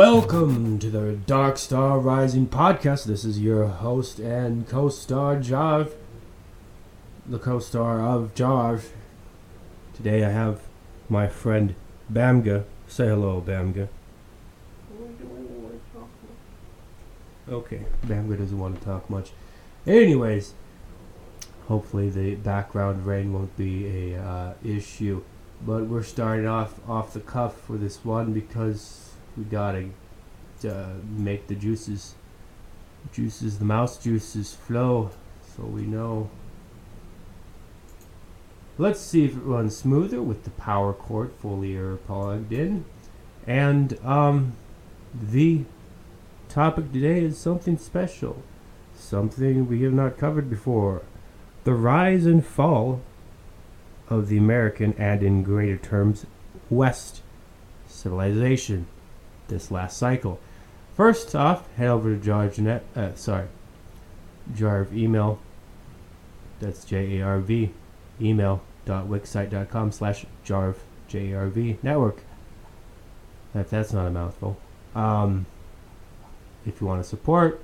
Welcome to the Dark Star Rising podcast. This is your host and co-star Jarv, the co-star of Jarv. Today I have my friend Bamga. Say hello, Bamga. Okay, Bamga doesn't want to talk much. Anyways, hopefully the background rain won't be a uh, issue. But we're starting off off the cuff for this one because we gotta uh, make the juices, juices, the mouse juices flow, so we know. Let's see if it runs smoother with the power cord fully plugged in. And um, the topic today is something special, something we have not covered before: the rise and fall of the American and, in greater terms, West civilization this last cycle. First off, head over to Jarvnet, uh, sorry, Jarv email. That's J A R V email dot wixsite.com slash Jarv J A R V network. If that's not a mouthful. Um, if you want to support,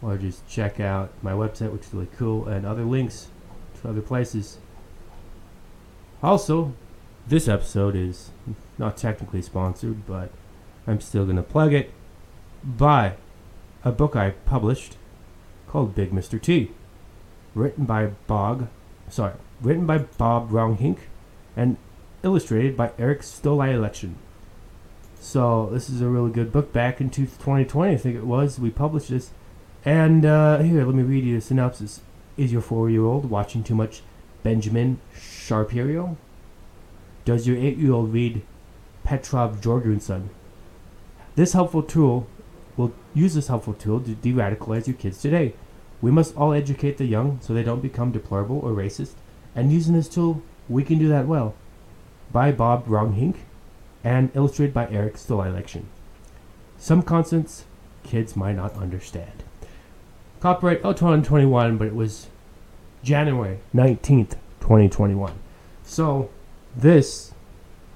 or just check out my website, which is really cool, and other links to other places. Also, this episode is not technically sponsored, but I'm still going to plug it by a book I published called Big Mr. T, written by Bog, sorry, written by Bob Ronghink and illustrated by Eric Stolalection. So this is a really good book. Back in 2020, I think it was, we published this. And uh, here, let me read you the synopsis. Is your four-year-old watching too much Benjamin Shapiro? Does your eight-year-old read Petrov Jorgensen? This helpful tool will use this helpful tool to de-radicalize your kids today. We must all educate the young so they don't become deplorable or racist. And using this tool, we can do that well. By Bob Ronghink and illustrated by Eric Stolalection. Some concepts kids might not understand. Copyright oh, 2021, but it was January 19th, 2021. So this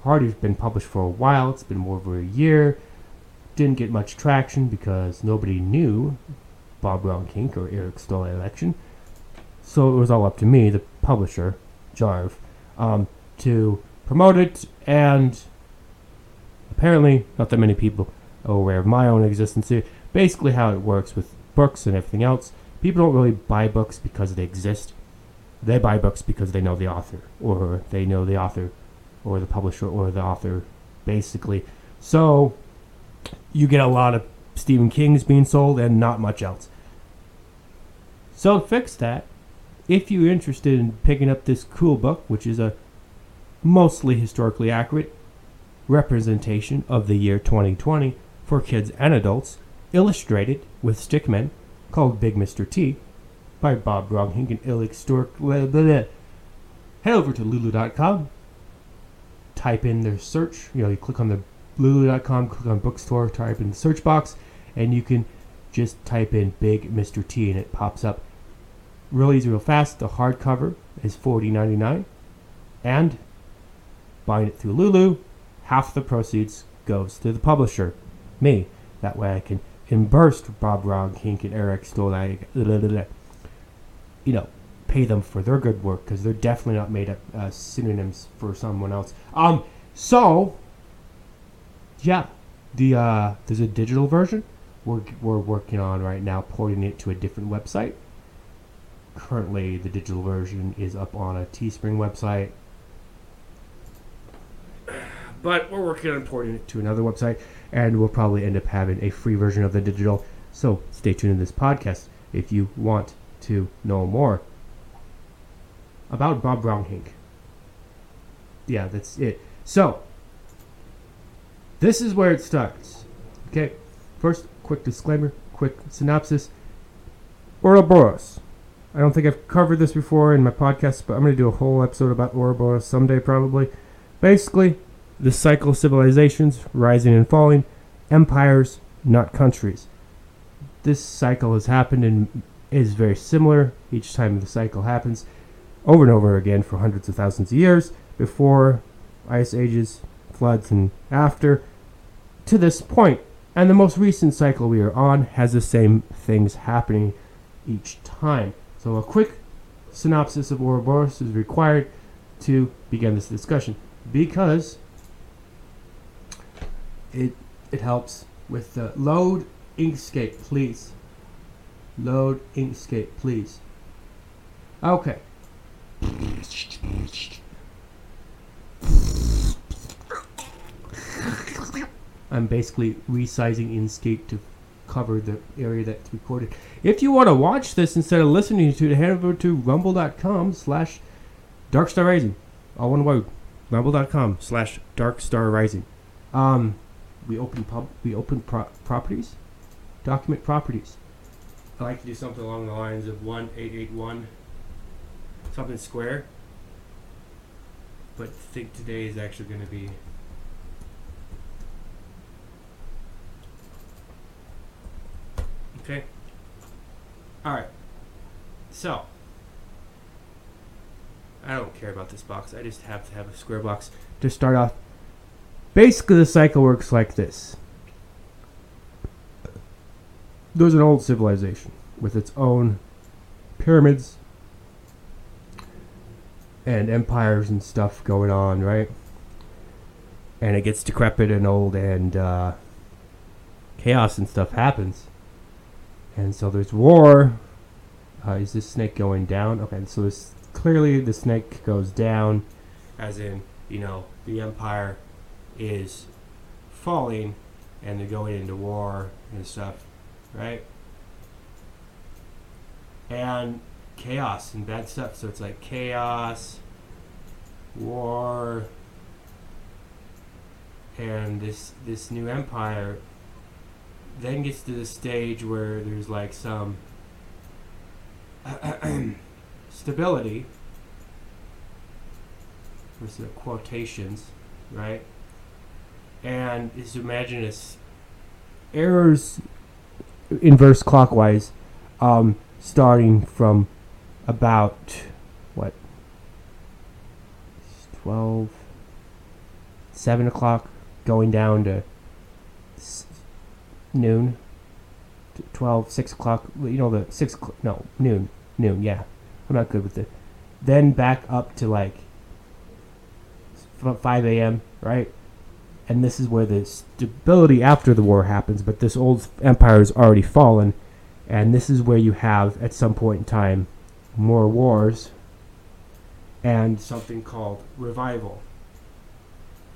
already been published for a while. It's been more over a year. Didn't get much traction because nobody knew Bob Ronghink or Eric Stolalection. So it was all up to me, the publisher, Jarv, um, to promote it. And apparently, not that many people are aware of my own existence here. Basically, how it works with books and everything else. People don't really buy books because they exist. They buy books because they know the author, or they know the author, or the publisher, or the author, basically. So, you get a lot of Stephen King's being sold and not much else. So, to fix that, if you're interested in picking up this cool book, which is a mostly historically accurate representation of the year 2020 for kids and adults, illustrated with stickmen, called Big Mr. T, by Bob Ronghink and Illich Stork. Head over to lulu.com, type in their search. You know, you click on the lulu.com, click on bookstore, type in the search box, and you can just type in Big Mr. T and it pops up. Real easy, real fast. The hardcover is $40.99, and buying it through Lulu, half the proceeds goes to the publisher, me. That way I can reimburse Bob Ronghink and Eric Stoll, you know, pay them for their good work because they're definitely not made up uh, synonyms for someone else. Um, so yeah, the uh, there's a digital version. We're we're working on right now, porting it to a different website. Currently, the digital version is up on a Teespring website, but we're working on porting it to another website, and we'll probably end up having a free version of the digital. So stay tuned to this podcast if you want to know more about Bob Ronghink. Yeah, that's it. So this is where it starts. Okay, first, quick disclaimer, quick synopsis. Ouroboros. I don't think I've covered this before in my podcast, but I'm going to do a whole episode about Ouroboros someday, probably. Basically, the cycle of civilizations rising and falling, empires, not countries. This cycle has happened and is very similar each time the cycle happens over and over again for hundreds of thousands of years before ice ages, floods, and after to this point And the most recent cycle we are on has the same things happening each time. So a quick synopsis of Ouroboros is required to begin this discussion because it it helps with the load Inkscape, please. Load Inkscape, please. Okay. I'm basically resizing Inkscape to cover the area that's recorded. If you want to watch this instead of listening to it, head over to rumble.com slash darkstar rising. All one word. Rumble.com slash darkstar rising. Um, we open pub, we open pro- properties, document properties. I like to do something along the lines of 1881, something square. But think today is actually going to be Okay. All right. So, I don't care about this box. I just have to have a square box to start off. Basically, the cycle works like this. There's an old civilization with its own pyramids and empires and stuff going on, right? And it gets decrepit and old, and uh, chaos and stuff happens. And so there's war. Uh, is this snake going down? Okay, so this clearly the snake goes down, as in you know the empire is falling, and they're going into war and stuff, right? And chaos and bad stuff. So it's like chaos, war, and this this new empire then gets to the stage where there's like some stability. With the quotations, right? And just imagine this. Errors inverse clockwise, um, starting from about what? 12 7 o'clock going down to noon, 12, 6 o'clock, you know, the 6 o'clock, no, noon, noon, yeah. I'm not good with it. Then back up to like 5 a.m., right? And this is where the stability after the war happens, but this old empire is already fallen. And this is where you have, at some point in time, more wars and something called revival.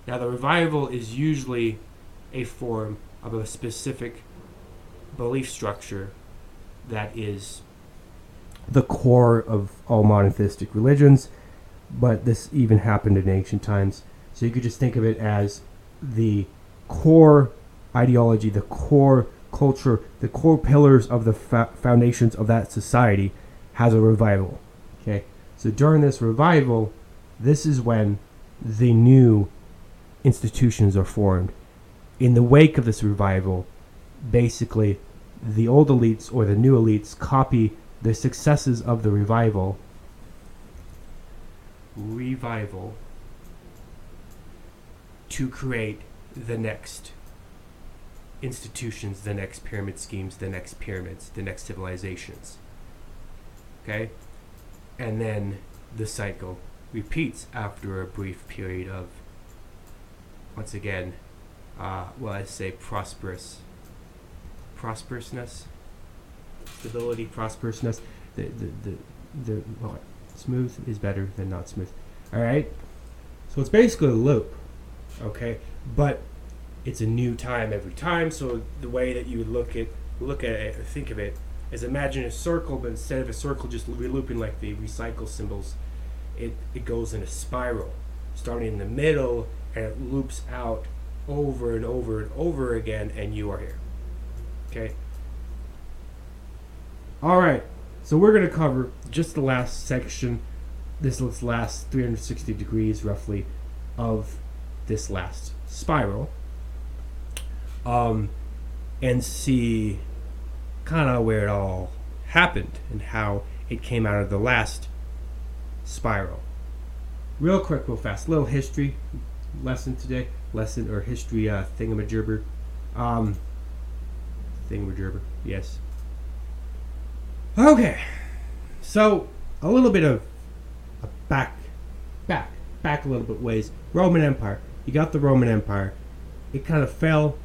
Now, the revival is usually a form of a specific belief structure that is the core of all monotheistic religions, but this even happened in ancient times. So you could just think of it as the core ideology, the core culture, the core pillars of the fa- foundations of that society has a revival. Okay, so during this revival, this is when the new institutions are formed in the wake of this revival, basically the old elites or the new elites copy the successes of the revival. Revival to create the next institutions, the next pyramid schemes, the next pyramids, the next civilizations. Okay? And then the cycle repeats after a brief period of, once again, uh, well, I say prosperous, prosperousness, stability, prosperousness. The the the, the well, smooth is better than not smooth. All right, so it's basically a loop, okay, but it's a new time every time. So the way that you would look at look at it think of it is imagine a circle, but instead of a circle just relooping like the recycle symbols, it, it goes in a spiral, starting in the middle and it loops out over and over and over again, and you are here. Okay? Alright, so we're going to cover just the last section, this last 360 degrees roughly of this last spiral, um, and see kind of where it all happened and how it came out of the last spiral. Real quick, real fast, little history lesson today lesson or history uh, thingamajibber. Um, thingamajigger. Yes. Okay. So, a little bit of a back, back, back a little bit ways. Roman Empire. You got the Roman Empire. It kind of fell,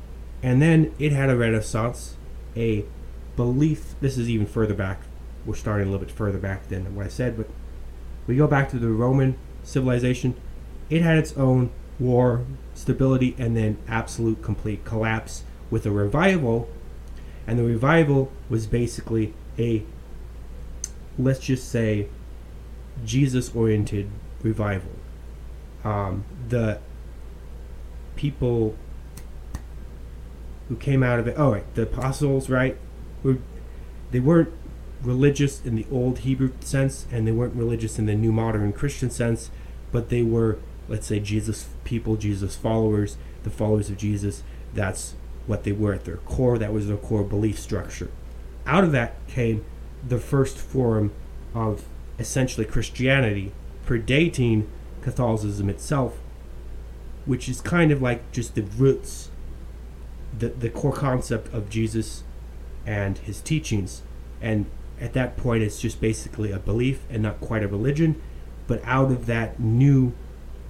and then it had a renaissance, a belief. This is even further back. We're starting a little bit further back than what I said, but we go back to the Roman civilization. It had its own war, stability, and then absolute complete collapse with a revival. And the revival was basically a, let's just say, Jesus oriented revival. Um, the people who came out of it, oh, right, the apostles, right? Were, they weren't religious in the old Hebrew sense, and they weren't religious in the new modern Christian sense, but they were, let's say, Jesus people, Jesus followers, the followers of Jesus. That's what they were at their core. That was their core belief structure. Out of that came the first form of essentially Christianity, predating Catholicism itself, which is kind of like just the roots, the, the core concept of Jesus and his teachings. And at that point, it's just basically a belief and not quite a religion. But out of that new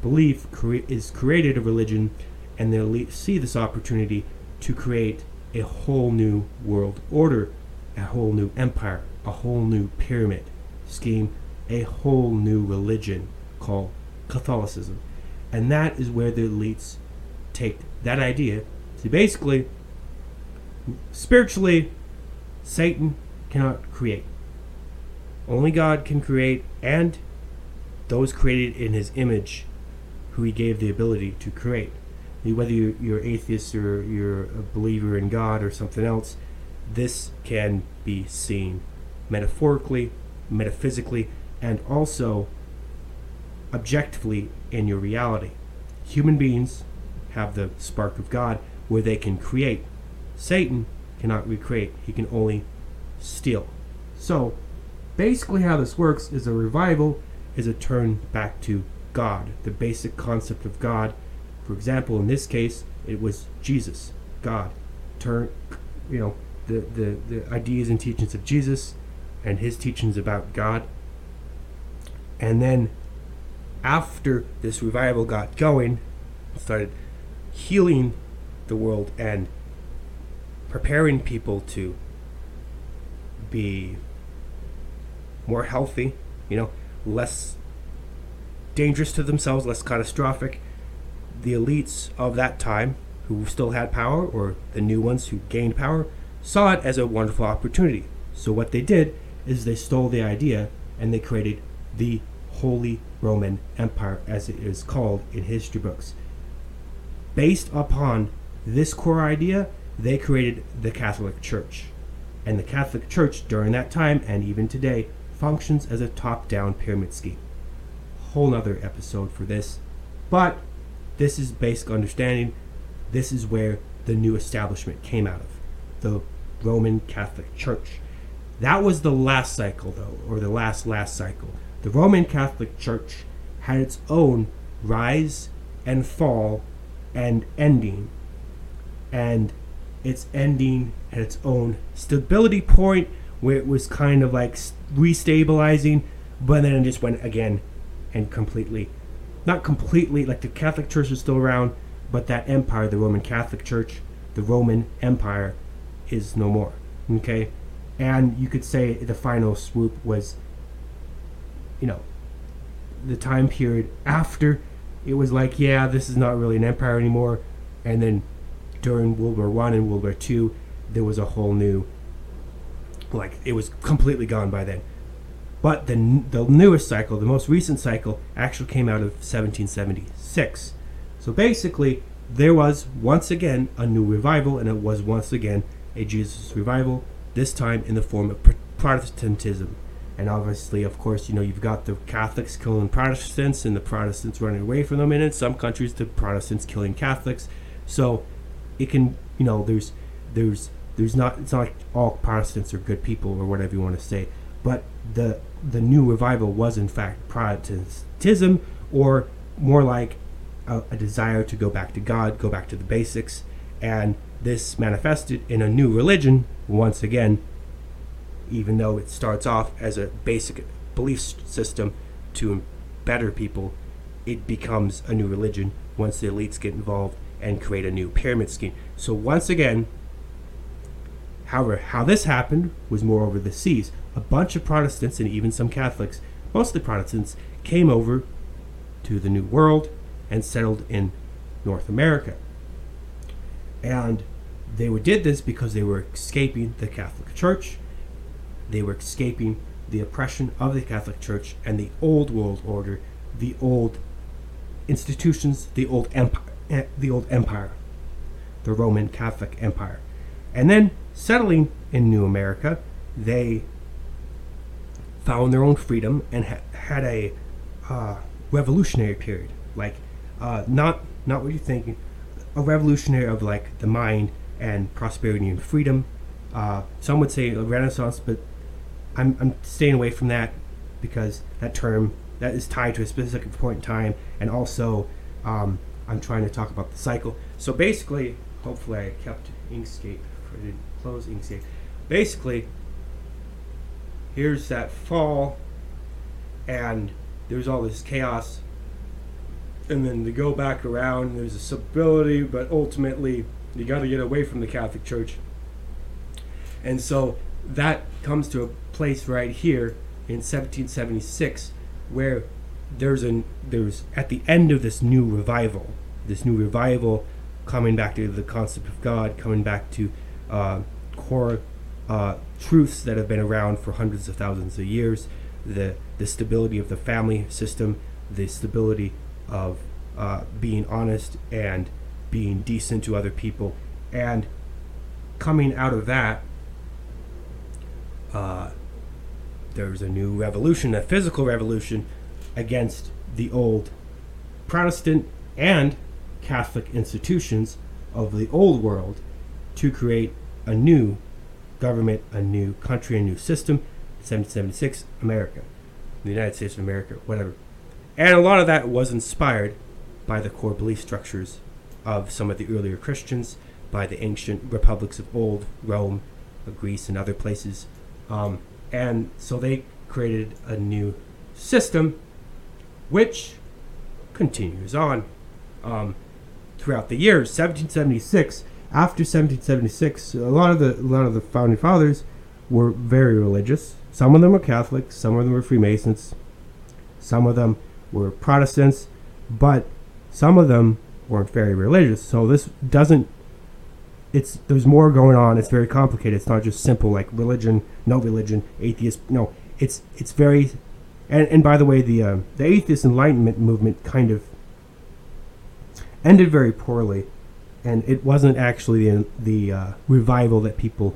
belief cre- is created a religion, and they see this opportunity to create a whole new world order, a whole new empire, a whole new pyramid scheme, a whole new religion called Catholicism. And that is where the elites take that idea to basically, spiritually, Satan cannot create. Only God can create, and those created in his image, who he gave the ability to create. Whether you're atheist or you're a believer in God or something else, this can be seen metaphorically, metaphysically, and also objectively in your reality. Human beings have the spark of God where they can create. Satan cannot recreate, he can only steal. So, basically, how this works is a revival is a turn back to God, the basic concept of God. For example, in this case, it was Jesus, God. Turn, you know, the, the, the ideas and teachings of Jesus and his teachings about God. And then after this revival got going, started healing the world and preparing people to be more healthy, you know, less dangerous to themselves, less catastrophic. The elites of that time, who still had power, or the new ones who gained power, saw it as a wonderful opportunity. So what they did is they stole the idea and they created the Holy Roman Empire, as it is called in history books. Based upon this core idea, they created the Catholic Church. And the Catholic Church during that time and even today functions as a top down pyramid scheme. Whole nother episode for this. But this is basic understanding. This is where the new establishment came out of the Roman Catholic Church. That was the last cycle, though, or the last last cycle. The Roman Catholic Church had its own rise and fall and ending. And its ending at its own stability point where it was kind of like restabilizing, but then it just went again and completely, not completely, like the Catholic Church is still around, but that empire, the Roman Catholic Church, the Roman Empire, is no more. Okay? And you could say the final swoop was you know, the time period after it was like, yeah, this is not really an empire anymore. And then during World War One and World War Two, there was a whole new, like, it was completely gone by then. But the the newest cycle, the most recent cycle, actually came out of 1776. So basically, there was once again a new revival, and it was once again a Jesus revival. This time in the form of Protestantism and obviously, of course, you know you've got the Catholics killing Protestants and the Protestants running away from them, and in some countries the Protestants killing Catholics. So it can, you know, there's there's there's not it's not like all Protestants are good people or whatever you want to say, but the the new revival was in fact Protestantism, or more like a, a desire to go back to God, go back to the basics, and this manifested in a new religion once again, even though it starts off as a basic belief system to better people, it becomes a new religion once the elites get involved and create a new pyramid scheme. So once again, however, how this happened was more over the seas. A bunch of Protestants and even some Catholics, mostly Protestants, came over to the New World and settled in North America. And they did this because they were escaping the Catholic Church. They were escaping the oppression of the Catholic Church and the old world order, the old institutions, the old empire, the old empire, the Roman Catholic Empire. And then settling in New America, they found their own freedom and ha- had a uh, revolutionary period, like uh, not not what you're thinking, a revolutionary of like the mind and prosperity and freedom. Uh, some would say a renaissance, but I'm, I'm staying away from that because that term that is tied to a specific point in time, and also um, I'm trying to talk about the cycle. So basically, hopefully, I kept Inkscape. I didn't close Inkscape. Basically, here's that fall, and there's all this chaos, and then to go back around, there's a stability, but ultimately, you got to get away from the Catholic Church. And so that comes to a place right here in 1776 where there's an there's at the end of this new revival this new revival coming back to the concept of god coming back to uh, core uh, truths that have been around for hundreds of thousands of years the the stability of the family system the stability of uh, being honest and being decent to other people. And coming out of that uh, there's a new revolution, a physical revolution against the old Protestant and Catholic institutions of the old world to create a new government, a new country, a new system. 1776, America, the United States of America, whatever. And a lot of that was inspired by the core belief structures of some of the earlier Christians, by the ancient republics of old Rome, Greece, and other places. Um, and so they created a new system, which continues on um, throughout the years. 1776. After 1776, a lot of the a lot of the founding fathers were very religious. Some of them were Catholics, some of them were Freemasons, some of them were Protestants, but some of them weren't very religious. So this doesn't it's there's more going on. It's very complicated. It's not just simple like religion, no religion, atheist. No, it's it's very, and and by the way, the uh, the atheist enlightenment movement kind of ended very poorly, and it wasn't actually the the uh, revival that people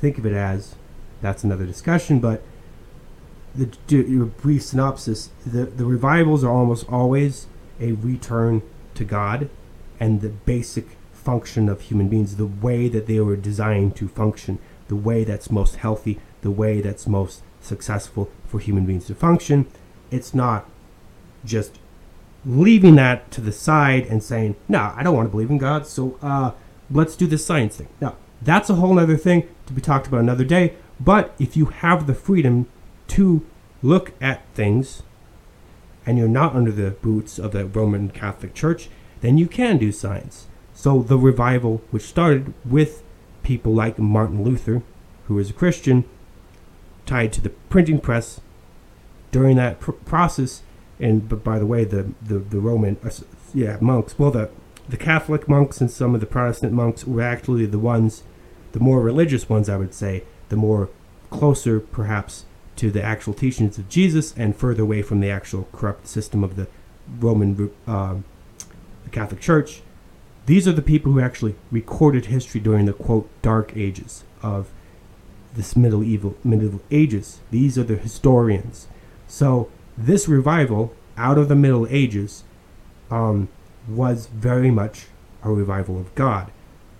think of it as. That's another discussion, but the brief synopsis: the the revivals are almost always a return to God, and the basic function of human beings, the way that they were designed to function, the way that's most healthy, the way that's most successful for human beings to function. It's not just leaving that to the side and saying, no, I don't want to believe in God, so uh, let's do this science thing. Now, that's a whole other thing to be talked about another day. But if you have the freedom to look at things and you're not under the boots of the Roman Catholic Church, then you can do science. So the revival, which started with people like Martin Luther, who was a Christian, tied to the printing press during that pr- process, and but by the way, the the, the Roman uh, yeah monks, well the the Catholic monks and some of the Protestant monks were actually the ones, the more religious ones, I would say, the more closer perhaps to the actual teachings of Jesus and further away from the actual corrupt system of the Roman uh, the Catholic Church. These are the people who actually recorded history during the quote dark ages of this evil middle ages. These are the historians. So this revival out of the Middle Ages um, was very much a revival of God,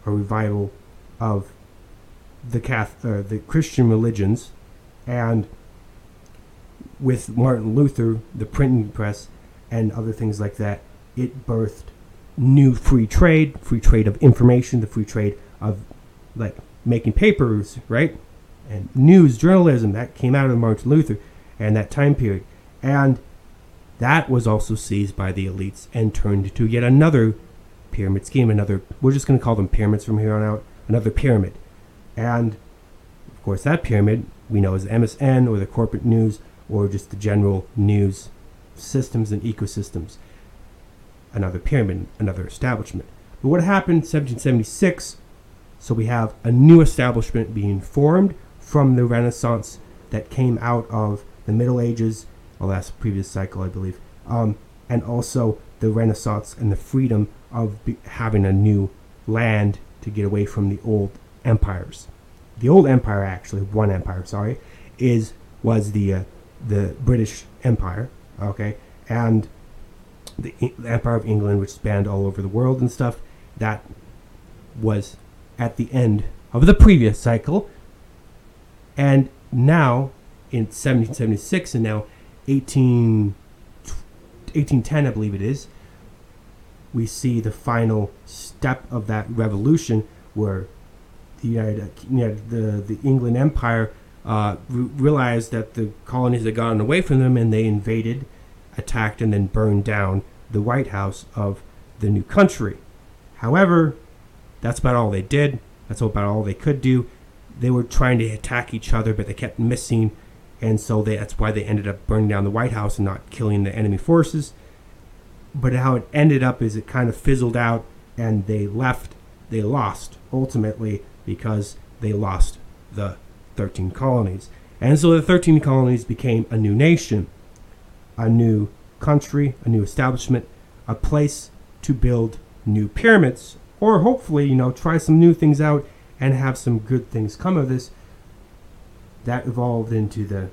a revival of the Catholic, uh, the Christian religions, and with Martin Luther, the printing press, and other things like that, it birthed new free trade, free trade of information, the free trade of like making papers, right? And news journalism that came out of Martin Luther and that time period. And that was also seized by the elites and turned to yet another pyramid scheme, another, we're just going to call them pyramids from here on out, another pyramid. And of course, that pyramid we know as MSN or the corporate news or just the general news systems and ecosystems. Another pyramid, another establishment. But what happened in 1776? So we have a new establishment being formed from the Renaissance that came out of the Middle Ages, the last previous cycle, I believe, um, and also the Renaissance and the freedom of be- having a new land to get away from the old empires. The old empire, actually, one empire, sorry, is was the uh, the British Empire, okay, and the, the Empire of England, which spanned all over the world and stuff. That was at the end of the previous cycle, and now in 1776 and now 18, 1810, I believe it is, we see the final step of that revolution where the United, United the, the England Empire uh, re- realized that the colonies had gotten away from them and they invaded, attacked, and then burned down the White House of the new country. However, that's about all they did. That's about all they could do. They were trying to attack each other, but they kept missing, and so they, that's why they ended up burning down the White House and not killing the enemy forces. But how it ended up is it kind of fizzled out, and they left. They lost ultimately because they lost the 13 colonies. And so the 13 colonies became a new nation, a new country, a new establishment, a place to build new pyramids, or hopefully, you know, try some new things out and have some good things come of this. That evolved into the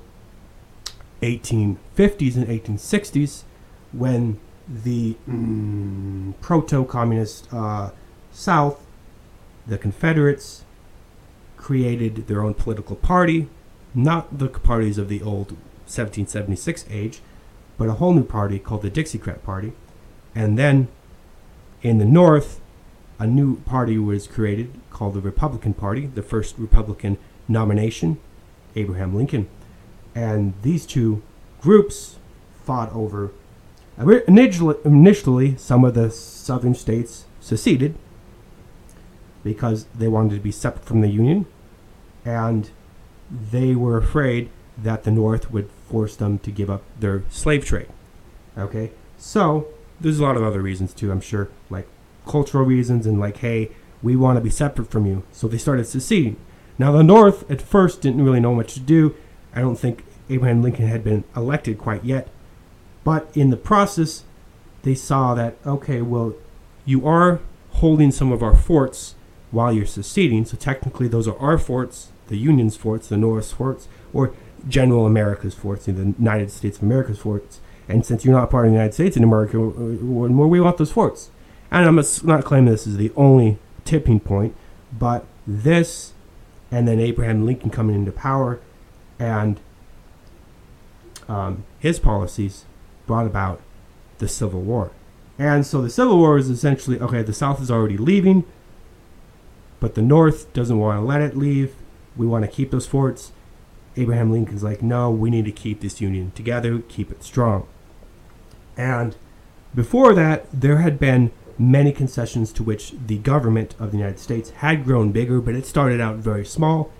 1850s and 1860s when the mm, proto communist uh, South, the Confederates, created their own political party, not the parties of the old 1776 age, but a whole new party called the Dixiecrat Party. And then in the North, a new party was created called the Republican Party, the first Republican nomination, Abraham Lincoln. And these two groups fought over. Initially, some of the southern states seceded because they wanted to be separate from the Union, and they were afraid that the North would force them to give up their slave trade. Okay, so there's a lot of other reasons too, I'm sure, like cultural reasons and like, hey, we want to be separate from you. So they started seceding. Now the North at first didn't really know what to do. I don't think Abraham Lincoln had been elected quite yet, but in the process, they saw that okay, well, you are holding some of our forts while you're seceding, so technically those are our forts, the Union's forts, the North's forts, or general America's forts, the United States of America's forts. And since you're not part of the United States in America, where we want those forts. And I'm not claiming this is the only tipping point, but this and then Abraham Lincoln coming into power and um, his policies brought about the Civil War. And so the Civil War is essentially okay, the South is already leaving, but the North doesn't want to let it leave. We want to keep those forts. Abraham Lincoln's like, no, we need to keep this union together, keep it strong. And before that, there had been many concessions to which the government of the United States had grown bigger, but it started out very small.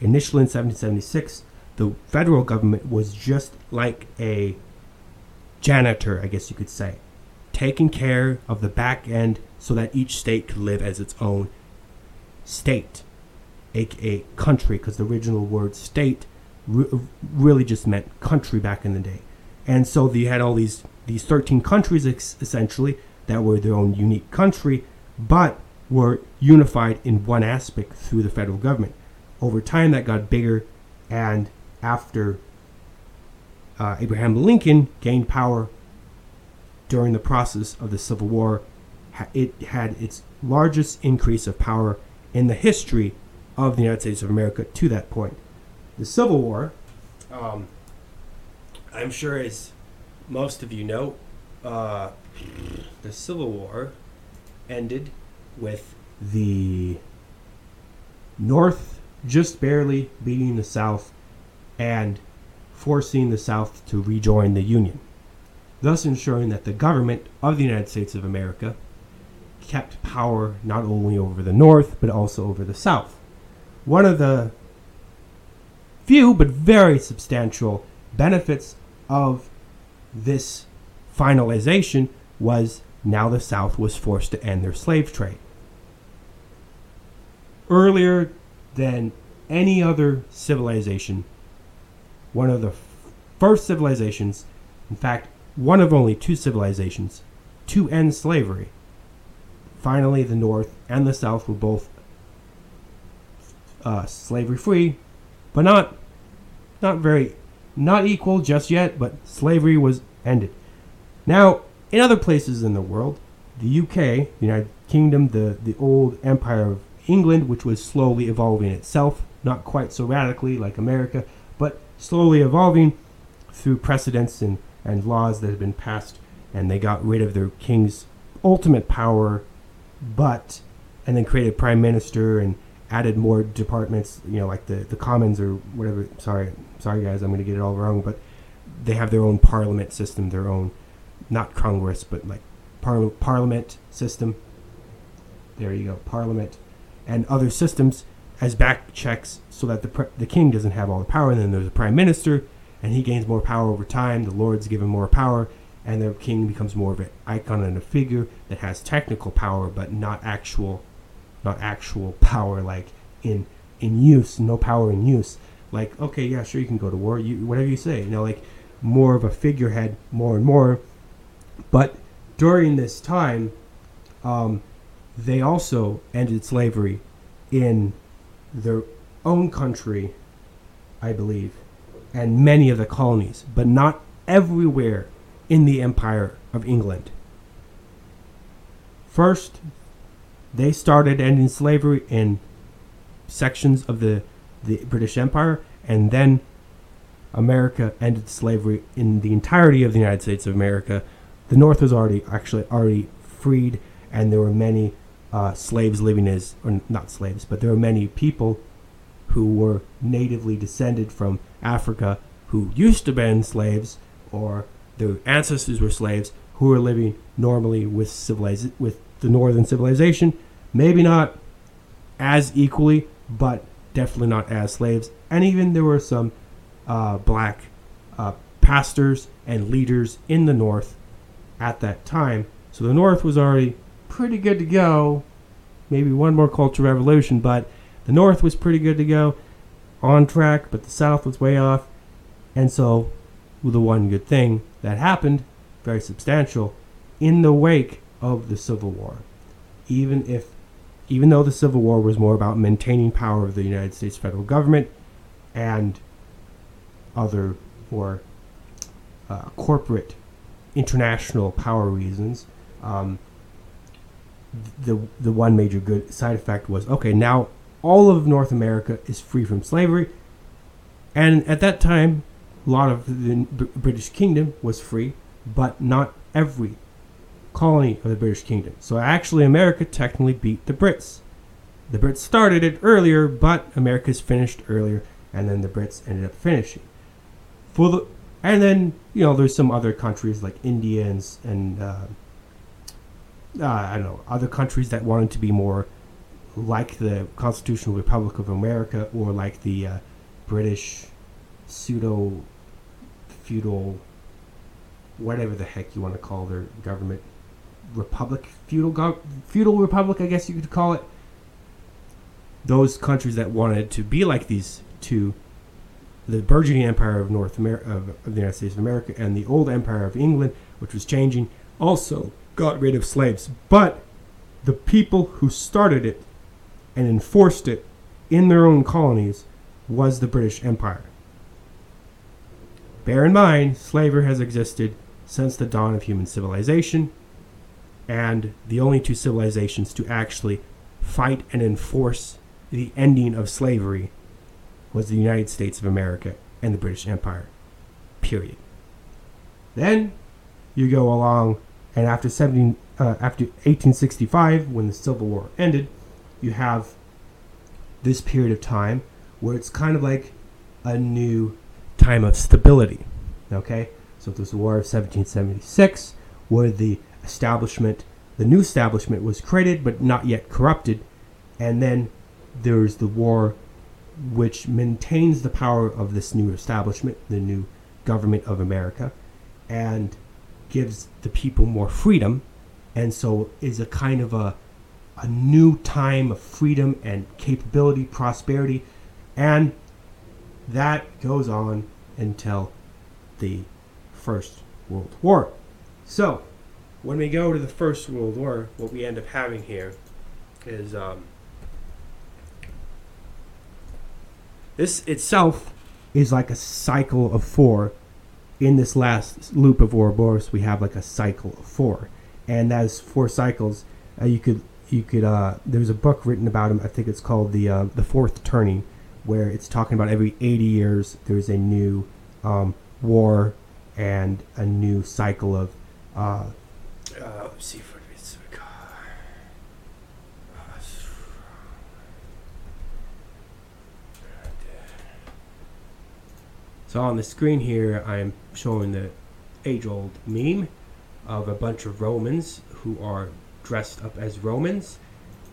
Initially in 1776, the federal government was just like a janitor, I guess you could say, taking care of the back end so that each state could live as its own state, aka country, because the original word state re- really just meant country back in the day. And so you had all these these 13 countries ex- essentially that were their own unique country, but were unified in one aspect through the federal government. Over time, that got bigger, and after uh, Abraham Lincoln gained power during the process of the Civil War, it had its largest increase of power in the history of the United States of America to that point. The Civil War, um, I'm sure as most of you know, uh, the Civil War ended with the North just barely beating the South and forcing the South to rejoin the Union, thus ensuring that the government of the United States of America kept power not only over the North but also over the South. One of the few but very substantial benefits of this finalization was now the South was forced to end their slave trade. Earlier than any other civilization, one of the first civilizations, in fact, one of only two civilizations, to end slavery. Finally, the North and the South were both uh, slavery free, but not not very not equal just yet. But slavery was ended. Now, in other places in the world, the UK, the United Kingdom, the the old Empire of England, which was slowly evolving itself, not quite so radically like America, but slowly evolving through precedents and, and laws that had been passed, and they got rid of their king's ultimate power, but and then created a prime minister and added more departments, you know, like the, the commons or whatever. Sorry, sorry guys, I'm going to get it all wrong, but they have their own parliament system, their own, not Congress, but like par- parliament system. There you go, parliament, and other systems as back checks so that the pre- the king doesn't have all the power. And then there's a prime minister, and he gains more power over time. The lords give him more power, and the king becomes more of an icon and a figure that has technical power, but not actual, not actual power like in in use. No power in use. Like okay, yeah, sure, you can go to war. You whatever you say. You know, like more of a figurehead, more and more. But during this time, um, they also ended slavery in their own country, I believe, and many of the colonies, but not everywhere in the Empire of England. First, they started ending slavery in sections of the, the British Empire, and then America ended slavery in the entirety of the United States of America. The North was already actually already freed, and there were many uh, slaves living as, or not slaves, but there were many people who were natively descended from Africa who used to been slaves, or their ancestors were slaves, who were living normally with civiliz- with the northern civilization. Maybe not as equally, but definitely not as slaves. And even there were some uh, black uh, pastors and leaders in the north at that time. So the north was already pretty good to go. Maybe one more cultural revolution, but the north was pretty good to go, on track, but the south was way off. And so, the one good thing that happened, very substantial, in the wake of the Civil War, even if, even though the Civil War was more about maintaining power of the United States federal government and other or uh, corporate international power reasons, um, the the one major good side effect was okay. Now all of North America is free from slavery, and at that time, a lot of the British Kingdom was free, but not every colony of the British Kingdom. So actually, America technically beat the Brits. The Brits started it earlier, but America's finished earlier, and then the Brits ended up finishing. For the and then you know there's some other countries like India and and uh, uh, I don't know other countries that wanted to be more like the Constitutional Republic of America or like the uh, British pseudo feudal whatever the heck you want to call their government republic feudal gov- feudal republic I guess you could call it. Those countries that wanted to be like these two the burgeoning empire of North America of, of the United States of America and the old empire of England which was changing also got rid of slaves but the people who started it and enforced it in their own colonies was the British Empire. Bear in mind, slavery has existed since the dawn of human civilization, and the only two civilizations to actually fight and enforce the ending of slavery was the United States of America and the British Empire. Period. Then you go along, and after 17, uh, after 1865, when the Civil War ended, you have this period of time where it's kind of like a new time of stability. Okay, so there's the War of 1776, where the establishment, the new establishment, was created but not yet corrupted, and then there's the war which maintains the power of this new establishment, the new government of America, and gives the people more freedom, and so is a kind of a a new time of freedom and capability, prosperity, and that goes on until the First World War. So, when we go to the First World War, what we end up having here is um, this itself is like a cycle of four. In this last loop of Ouroboros, we have like a cycle of four, and as four cycles, uh, you could you could uh, there's a book written about him. I think it's called the uh, the Fourth Turning, where it's talking about every 80 years there's a new um, war and a new cycle of. Uh, uh, see if it's. So on the screen here, I'm showing the age-old meme of a bunch of Romans who are dressed up as Romans,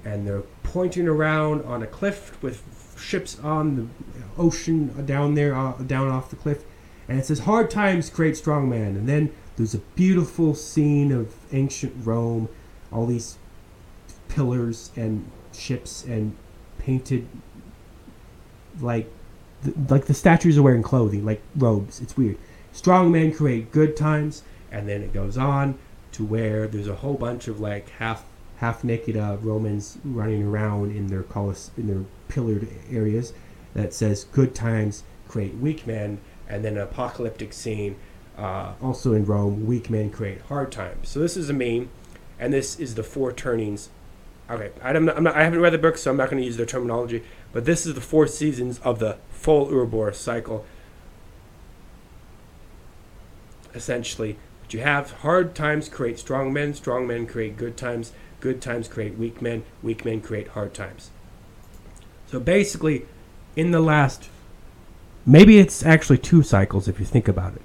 and they're pointing around on a cliff with ships on the ocean down there, uh, down off the cliff, and it says "Hard times create strong men." And then there's a beautiful scene of ancient Rome, all these pillars and ships and painted like the, like the statues are wearing clothing, like robes. It's weird. Strong men create good times, and then it goes on to where there's a whole bunch of like half half naked uh, Romans running around in their colos- in their pillared areas that says "Good times create weak men," and then an apocalyptic scene uh, also in Rome: "Weak men create hard times." So this is a meme, and this is the four turnings. Okay, I'm not, I'm not, I haven't read the book, so I'm not going to use their terminology. But this is the four seasons of the full Ouroboros cycle. Essentially, what you have hard times create strong men, strong men create good times, good times create weak men, weak men create hard times. So basically, in the last, maybe it's actually two cycles if you think about it,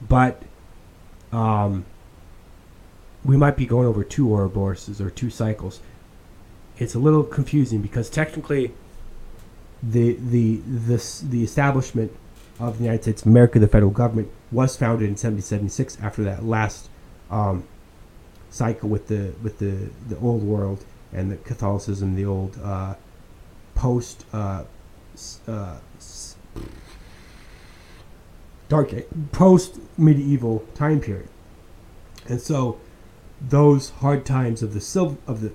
but um, we might be going over two Ouroboroses or two cycles. It's a little confusing because technically the the this the establishment of the United States of America, the federal government, was founded in 1776 after that last um, cycle with the with the the old world and the Catholicism, the old uh, post uh, uh, dark post medieval time period, and so those hard times of the of the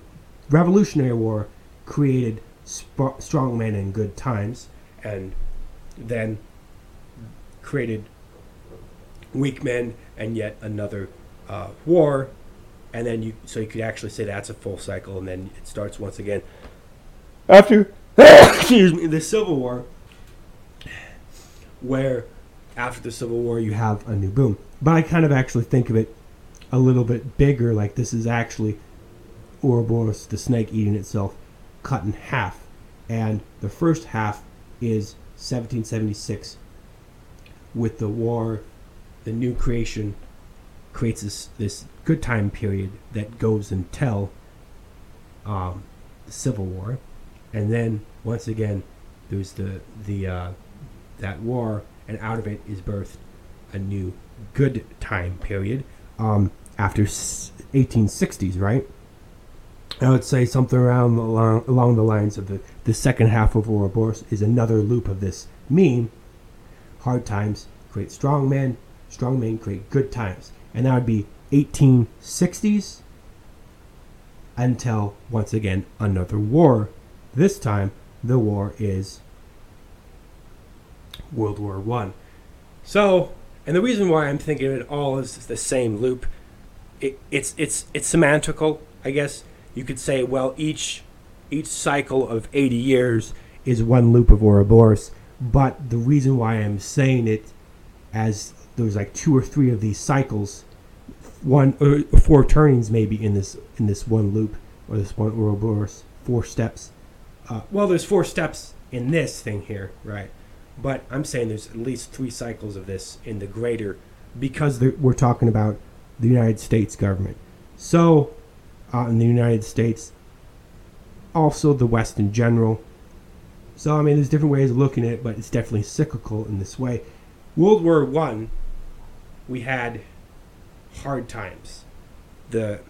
Revolutionary War created sp- strong men in good times, and then created weak men and yet another uh, war, and then you so you could actually say that's a full cycle, and then it starts once again after excuse me the Civil War, where after the Civil War you have a new boom. But I kind of actually think of it a little bit bigger, like this is actually Ouroboros, the snake eating itself, cut in half. And the first half is 1776 with the war. The new creation creates this, this good time period that goes until um, the civil war. And then once again there's the the uh, that war and out of it is birthed a new good time period um, after 1860s right I would say something around along, along the lines of the, the second half of Ouroboros is another loop of this meme. Hard times create strong men, strong men create good times. And that would be 1860s until, once again, another war. This time, the war is World War One. So, and the reason why I'm thinking it all is the same loop. It, it's it's it's semantical, I guess you could say, well, each each cycle of 80 years is one loop of Ouroboros. But the reason why I'm saying it as there's like two or three of these cycles, one or four turnings maybe in this in this one loop or this one Ouroboros, four steps Uh, well, there's four steps in this thing here, right? But I'm saying there's at least three cycles of this in the greater, because we're talking about the United States government. So, uh, in the United States, also the West in general. So, I mean, there's different ways of looking at it, but it's definitely cyclical in this way. World War One, we had hard times. The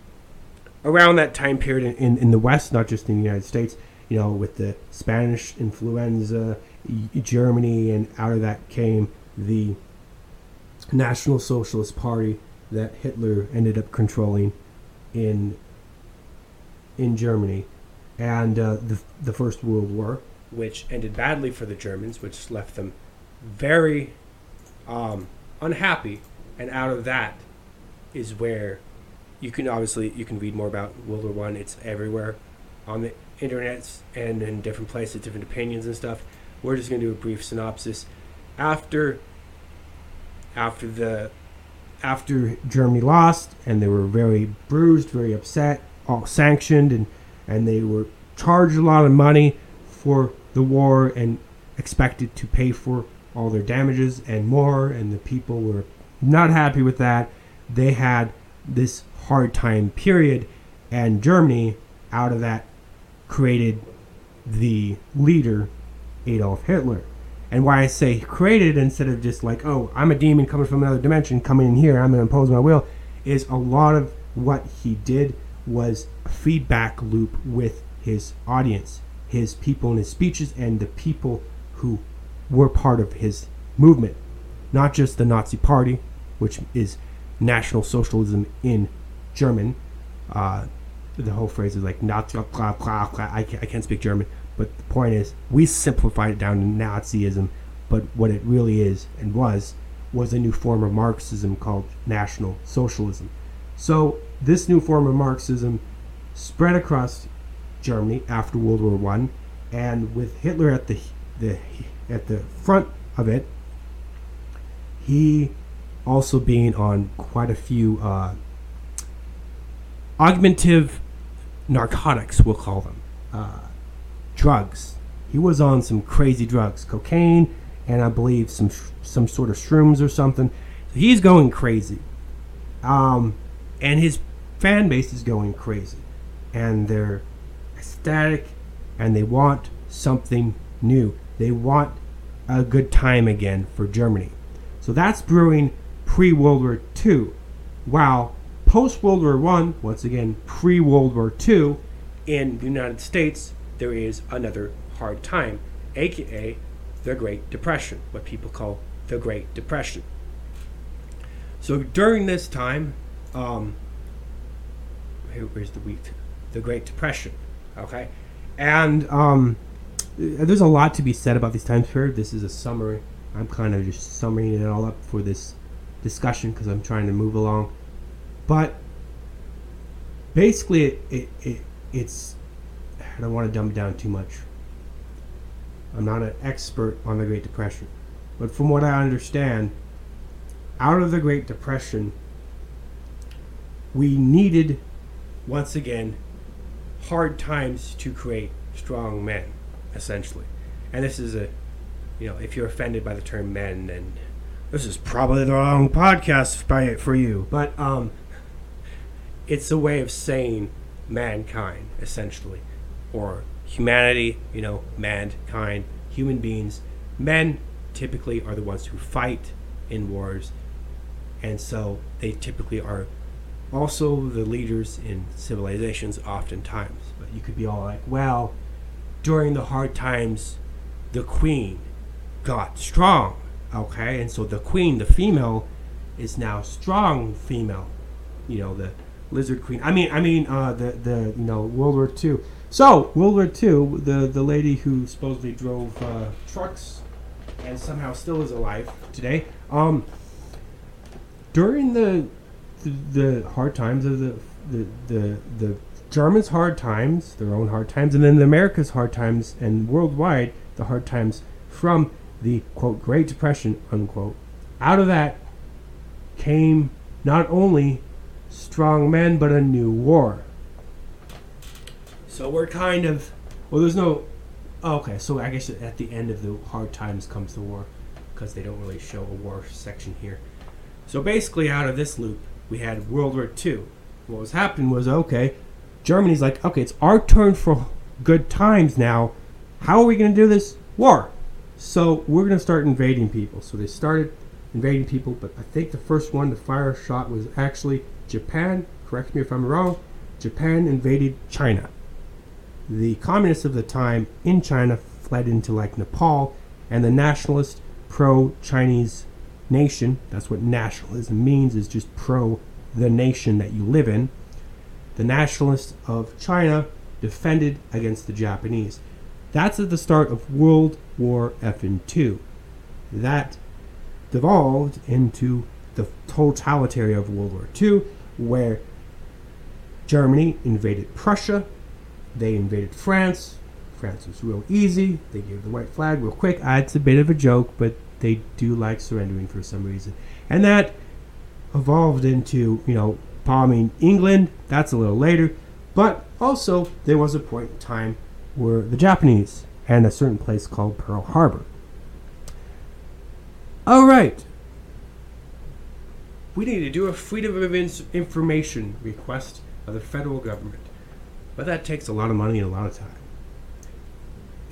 around that time period in, in the West, not just in the United States, you know, with the Spanish influenza, Germany, and out of that came the National Socialist Party that Hitler ended up controlling in in Germany, and uh, the the First World War, which ended badly for the Germans, which left them very um, unhappy, and out of that is where you can obviously you can read more about World War One. It's everywhere on the internet and in different places, different opinions and stuff. We're just going to do a brief synopsis. After after the after Germany lost and they were very bruised, very upset, all sanctioned and and they were charged a lot of money for the war and expected to pay for all their damages and more and the people were not happy with that. They had this hard time period and Germany out of that created the leader Adolf Hitler. And why I say created instead of just like, oh, I'm a demon coming from another dimension, coming in here, I'm going to impose my will, is a lot of what he did was a feedback loop with his audience, his people in his speeches, and the people who were part of his movement. Not just the Nazi Party, which is National Socialism in German. Uh, the whole phrase is like Nazi, blah, blah, blah. I, can't, I can't speak German, but the point is, we simplified it down to Nazism, but what it really is and was was a new form of Marxism called National Socialism. So this new form of Marxism spread across Germany after World War One, and with Hitler at the the at the front of it, he also being on quite a few uh, augmentative narcotics, we'll call them, uh, drugs. He was on some crazy drugs, cocaine, and I believe some some sort of shrooms or something. So he's going crazy, um, and his fan base is going crazy, and they're ecstatic, and they want something new. They want a good time again for Germany. So that's brewing pre World War II, while post World War One, once again pre World War II, in the United States, there is another hard time, aka the Great Depression, what people call the Great Depression. So during this time, um, where's the week? The Great Depression. Okay, and um, there's a lot to be said about these times period. This is a summary. I'm kind of just summarizing it all up for this discussion because I'm trying to move along. But basically, it, it, it, it's. I don't want to dumb it down too much. I'm not an expert on the Great Depression. But from what I understand, out of the Great Depression, we needed, once again, hard times to create strong men, essentially. And this is a, you know, if you're offended by the term men, then this is probably the wrong podcast by, for you. But um, it's a way of saying mankind, essentially, or humanity, you know, mankind, human beings. Men typically are the ones who fight in wars, and so they typically are also the leaders in civilizations, oftentimes. But you could be all like, well, during the hard times, the queen got strong, okay? And so the queen, the female, is now strong female, you know, the Lizard Queen. I mean, I mean, uh, the the you know World War II. So World War II, the the lady who supposedly drove uh, trucks and somehow still is alive today. Um, during the, the hard times of the the the the Germans' hard times, their own hard times, and then the America's hard times, and worldwide the hard times from the quote Great Depression unquote. Out of that came not only strong men, but a new war. So we're kind of well. There's no okay, so I guess at the end of the hard times comes the war, because they don't really show a war section here. So basically, out of this loop, we had World War II. What was happening was okay, Germany's like, okay, it's our turn for good times now. How are we going to do this? War. So we're going to start invading people. So they started invading people, but I think the first one to fire a shot was actually Japan. Correct me if I'm wrong. Japan invaded China the communists of the time in China fled into like Nepal, and the nationalist pro Chinese nation that's what nationalism means is just pro the nation that you live in. The nationalists of China defended against the Japanese. That's at the start of World War FN2. That devolved into the totality of World War II, where Germany invaded Prussia, they invaded France. France was real easy. They gave the white flag real quick. Ah, it's a bit of a joke, but they do like surrendering for some reason. And that evolved into, you know, bombing England. That's a little later. But also, there was a point in time where the Japanese and a certain place called Pearl Harbor. All right. We need to do a freedom of information request of the federal government. But that takes a lot of money and a lot of time.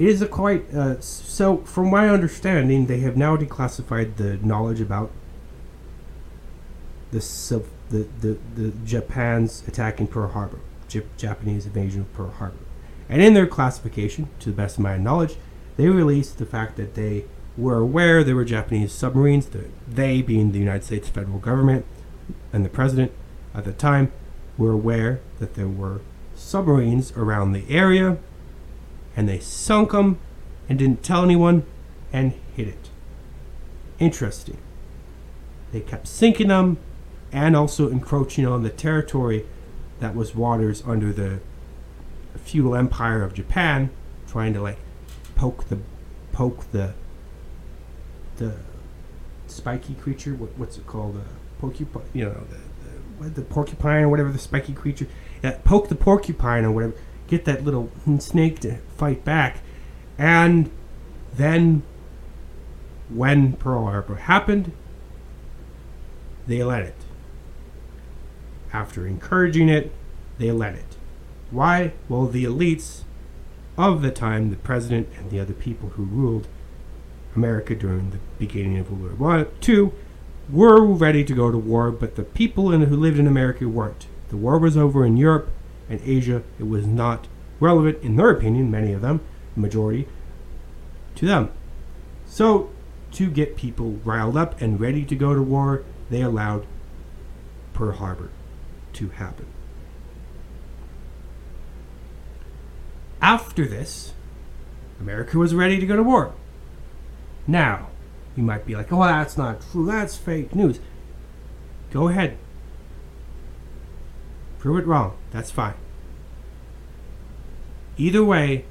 It is a quite uh, so. From my understanding, they have now declassified the knowledge about the the the, the Japan's attacking Pearl Harbor, J- Japanese invasion of Pearl Harbor, and in their classification, to the best of my knowledge, they released the fact that they were aware there were Japanese submarines. The, they, being the United States federal government and the president at the time, were aware that there were submarines around the area and they sunk them and didn't tell anyone and hid it. Interesting. They kept sinking them and also encroaching on the territory that was waters under the feudal empire of Japan, trying to like poke the poke the the spiky creature. What, what's it called? The porcupine. You know the, the, the porcupine or whatever the spiky creature uh, poke the porcupine or whatever, get that little snake to fight back. And then when Pearl Harbor happened, they let it. After encouraging it, they let it. Why? Well, the elites of the time, the president and the other people who ruled America during the beginning of World War two, were ready to go to war, but the people in, who lived in America weren't. The war was over in Europe and Asia. It was not relevant, in their opinion, many of them, the majority, to them. So, to get people riled up and ready to go to war, they allowed Pearl Harbor to happen. After this, America was ready to go to war. Now, you might be like, oh, that's not true. That's fake news. Go ahead. Prove it wrong. That's fine. Either way,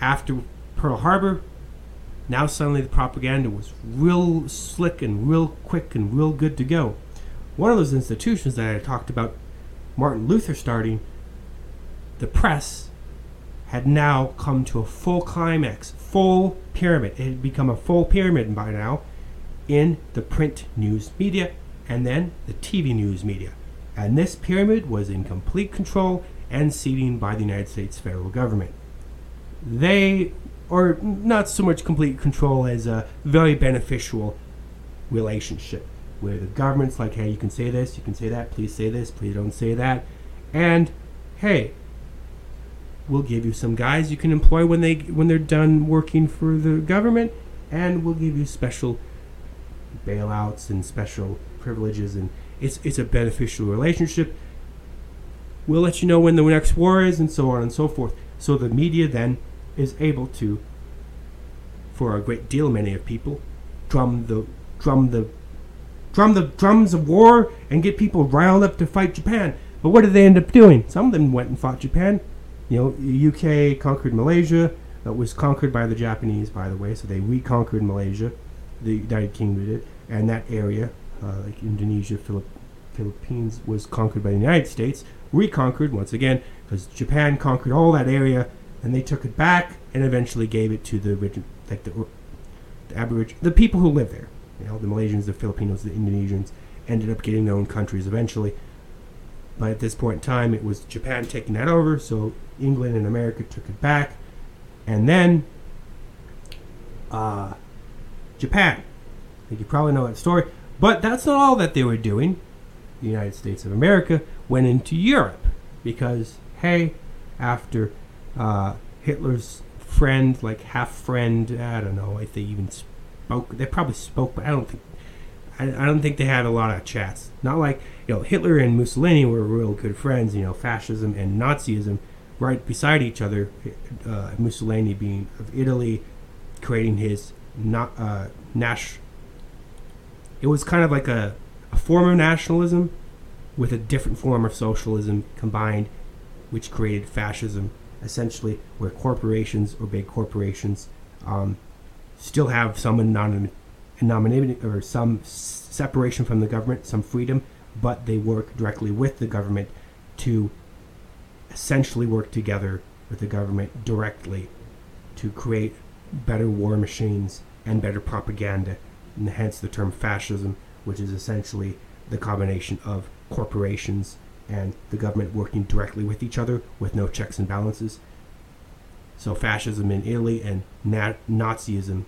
after Pearl Harbor, now suddenly the propaganda was real slick and real quick and real good to go. One of those institutions that I talked about Martin Luther starting, the press, had now come to a full climax, full pyramid. It had become a full pyramid by now in the print news media and then the TV news media and this pyramid was in complete control and seating by the United States federal government. They are not so much complete control as a very beneficial relationship where the government's like, hey, you can say this, you can say that, please say this, please don't say that. And hey, we'll give you some guys you can employ when they when they're done working for the government and we'll give you special bailouts and special privileges and it's it's a beneficial relationship. We'll let you know when the next war is, and so on and so forth. So the media then is able to, for a great deal, many of people, drum the drum the drum the drums of war and get people riled up to fight Japan. But what did they end up doing? Some of them went and fought Japan. You know, UK conquered Malaysia. That was conquered by the Japanese, by the way. So they reconquered Malaysia. The United Kingdom did, it, and that area uh, like Indonesia, Philipp- Philippines was conquered by the United States, reconquered once again because Japan conquered all that area and they took it back and eventually gave it to the origin, like the, the Aboriginal, the people who live there. You know, the Malaysians, the Filipinos, the Indonesians ended up getting their own countries eventually. But at this point in time, it was Japan taking that over, so England and America took it back, and then uh, Japan. I think you probably know that story. But that's not all that they were doing. The United States of America went into Europe because, hey, after uh, Hitler's friend, like half friend, I don't know if they even spoke. They probably spoke, but I don't think. I, don't think they had a lot of chats. Not like you know Hitler and Mussolini were real good friends. You know, fascism and Nazism right beside each other. Uh, Mussolini being of Italy, creating his not uh. It was kind of like a, a form of nationalism with a different form of socialism combined, which created fascism, essentially, where corporations or big corporations um, still have some anonymity or some separation from the government, some freedom, but they work directly with the government to essentially work together with the government directly to create better war machines and better propaganda, and hence the term fascism, which is essentially the combination of corporations and the government working directly with each other with no checks and balances. So, fascism in Italy and na- Nazism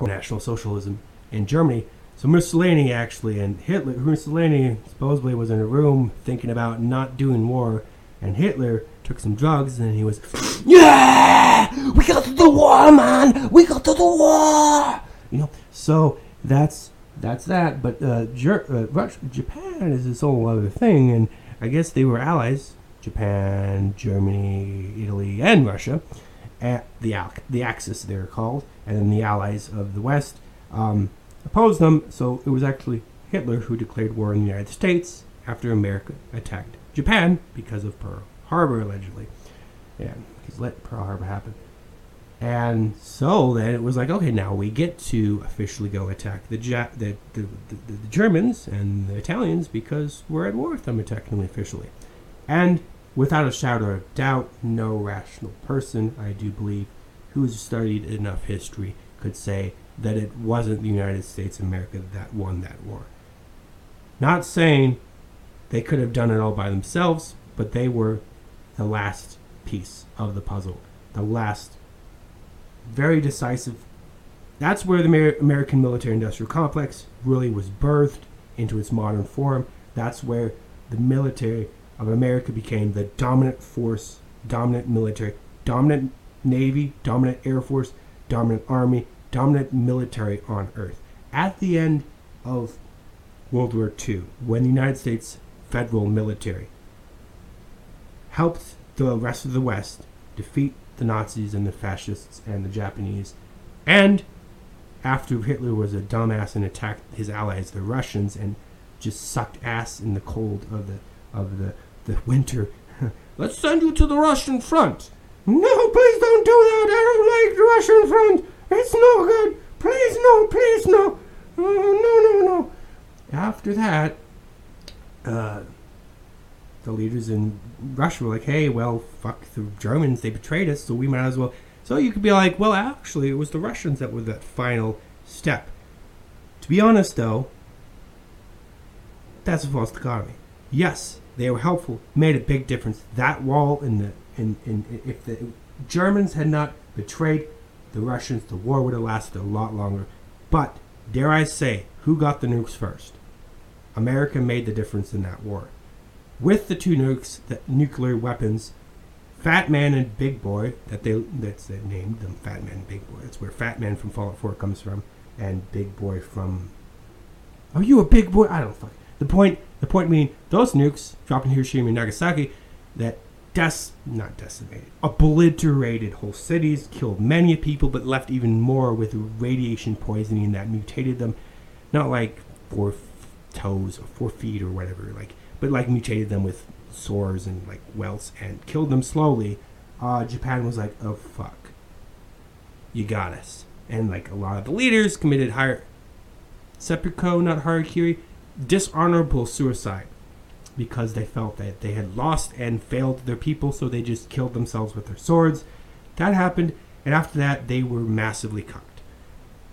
or National Socialism in Germany. So, Mussolini actually and Hitler, Mussolini supposedly was in a room thinking about not doing war, and Hitler took some drugs, and he was, yeah, we got to the war, man, we got to the war. You know, so that's that's that. But uh, Ger- uh, Japan is this whole other thing, and I guess they were allies. Japan, Germany, Italy, and Russia, at the Al- the Axis they're called, and then the allies of the West um, opposed them. So it was actually Hitler who declared war on the United States after America attacked Japan because of Pearl Harbor, allegedly. Yeah, he's let Pearl Harbor happen. And so then it was like, okay, now we get to officially go attack the, ja- the, the, the, the Germans and the Italians because we're at war with them technically officially. And without a shadow of doubt, no rational person, I do believe, who's studied enough history could say that it wasn't the United States of America that won that war. Not saying they could have done it all by themselves, but they were the last piece of the puzzle, the last very decisive. That's where the American military industrial complex really was birthed into its modern form. That's where the military of America became the dominant force, dominant military, dominant navy, dominant air force, dominant army, dominant military on earth. At the end of World War II, when the United States federal military helped the rest of the West defeat the Nazis and the fascists and the Japanese. And after Hitler was a dumbass and attacked his allies, the Russians, and just sucked ass in the cold of the of the, the winter. Let's send you to the Russian front. No, please don't do that. I don't like the Russian front. It's no good. Please no, please no. Oh, no, no, no. After that, uh, the leaders in Russia were like, hey, well, fuck the Germans, they betrayed us, so we might as well. So you could be like, well, actually, it was the Russians that were that final step. To be honest, though, that's a false dichotomy. Yes, they were helpful, made a big difference. That wall in the in, in if the Germans had not betrayed the Russians, the war would have lasted a lot longer. But dare I say, who got the nukes first? America made the difference in that war with the two nukes, the nuclear weapons, Fat Man and Big Boy, that they that's they named them Fat Man and Big Boy. That's where Fat Man from Fallout 4 comes from, and Big Boy from. Are you a big boy? I don't fuck. The point, the point being, those nukes dropped in Hiroshima and Nagasaki, that des not decimated, obliterated whole cities, killed many people, but left even more with radiation poisoning that mutated them, not like four toes or four feet or whatever, like but like mutated them with sores and like welts and killed them slowly. Uh, Japan was like, oh fuck, you got us. And like a lot of the leaders committed higher seppuku, not harakiri, dishonorable suicide. because they felt that they had lost and failed their people, so they just killed themselves with their swords. That happened, and after that, they were massively cucked.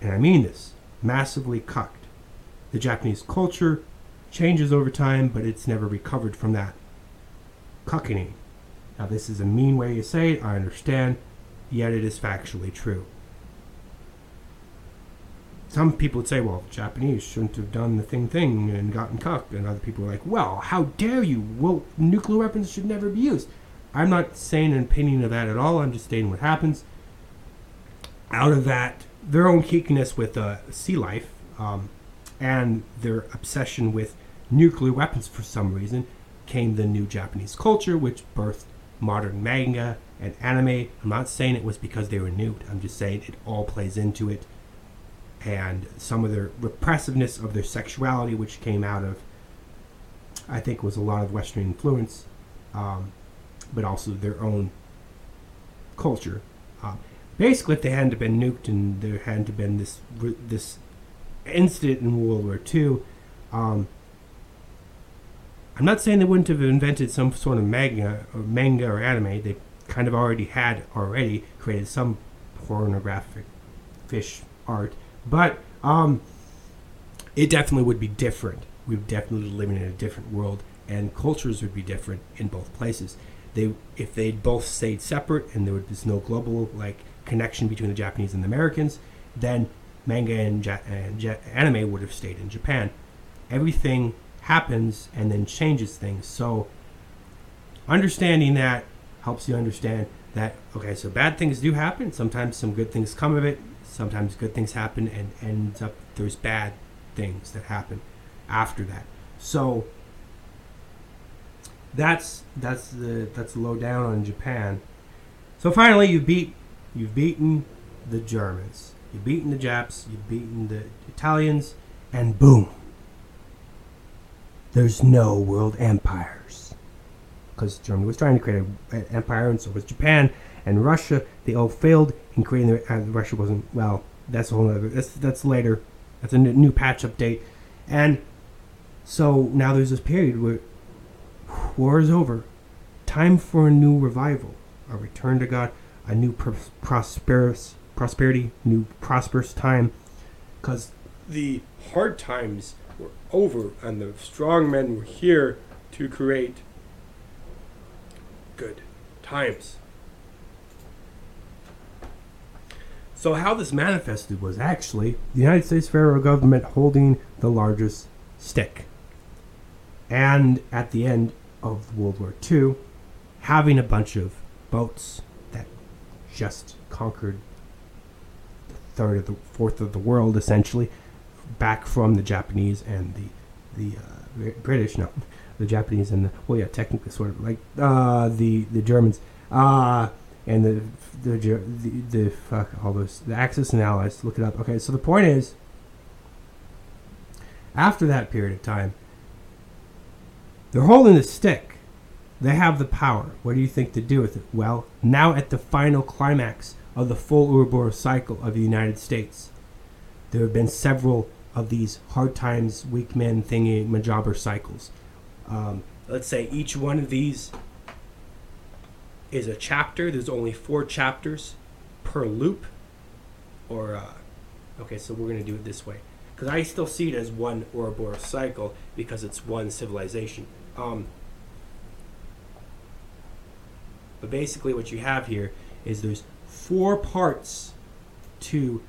And I mean this massively cucked. The Japanese culture changes over time, but it's never recovered from that cucking. Now, this is a mean way to say it, I understand, yet it is factually true. Some people would say, well, Japanese shouldn't have done the thing thing and gotten cucked. And other people are like, well, how dare you? Well, nuclear weapons should never be used. I'm not saying an opinion of that at all. I'm just stating what happens. Out of that, their own kickiness with uh, sea life um, and their obsession with nuclear weapons for some reason came the new Japanese culture, which birthed modern manga and anime. I'm not saying it was because they were nude. I'm just saying it all plays into it and some of their repressiveness of their sexuality, which came out of, I think, was a lot of Western influence, um, but also their own culture. Uh, basically, if they hadn't been nuked and there hadn't been this this incident in World War II, um, I'm not saying they wouldn't have invented some sort of manga or manga or anime. They kind of already had already created some pornographic fish art but um, it definitely would be different. We would definitely living in a different world, and cultures would be different in both places. They, if they both stayed separate and there was no global like connection between the Japanese and the Americans, then manga and, ja- ja- anime would have stayed in Japan. Everything happens and then changes things. So understanding that helps you understand that okay, so bad things do happen. Sometimes some good things come of it sometimes good things happen and ends up there's bad things that happen after that. So that's that's the that's the low down on Japan. So finally, you beat you've beaten the Germans, you've beaten the Japs, you've beaten the Italians, and boom, there's no world empires because Germany was trying to create an empire, and so was Japan and Russia. They all failed in creating their. Uh, Russia wasn't well. That's a whole other. That's that's later. That's a new patch update, and so now there's this period where war is over. Time for a new revival, a return to God, a new prosperous prosperity, new prosperous time, because the hard times were over and the strong men were here to create good times. So, how this manifested was actually the United States federal government holding the largest stick. And at the end of World War II, having a bunch of boats that just conquered third of the fourth of the world, essentially, back from the Japanese and the the uh, British, no, the Japanese and the well, yeah, technically sort of like uh, the the Germans. Uh, and the the the, the fuck all those the Axis and Allies. Look it up. Okay, so the point is, after that period of time, they're holding the stick. They have the power. What do you think to do with it? Well, now at the final climax of the full Ouroboros cycle of the United States, there have been several of these hard times, weak men thingy majobber cycles. Um, let's say each one of these is a chapter. There's only four chapters per loop. Or, uh, okay, so we're going to do it this way. Because I still see it as one Ouroboros cycle because it's one civilization. Um, but basically, what you have here is there's four parts to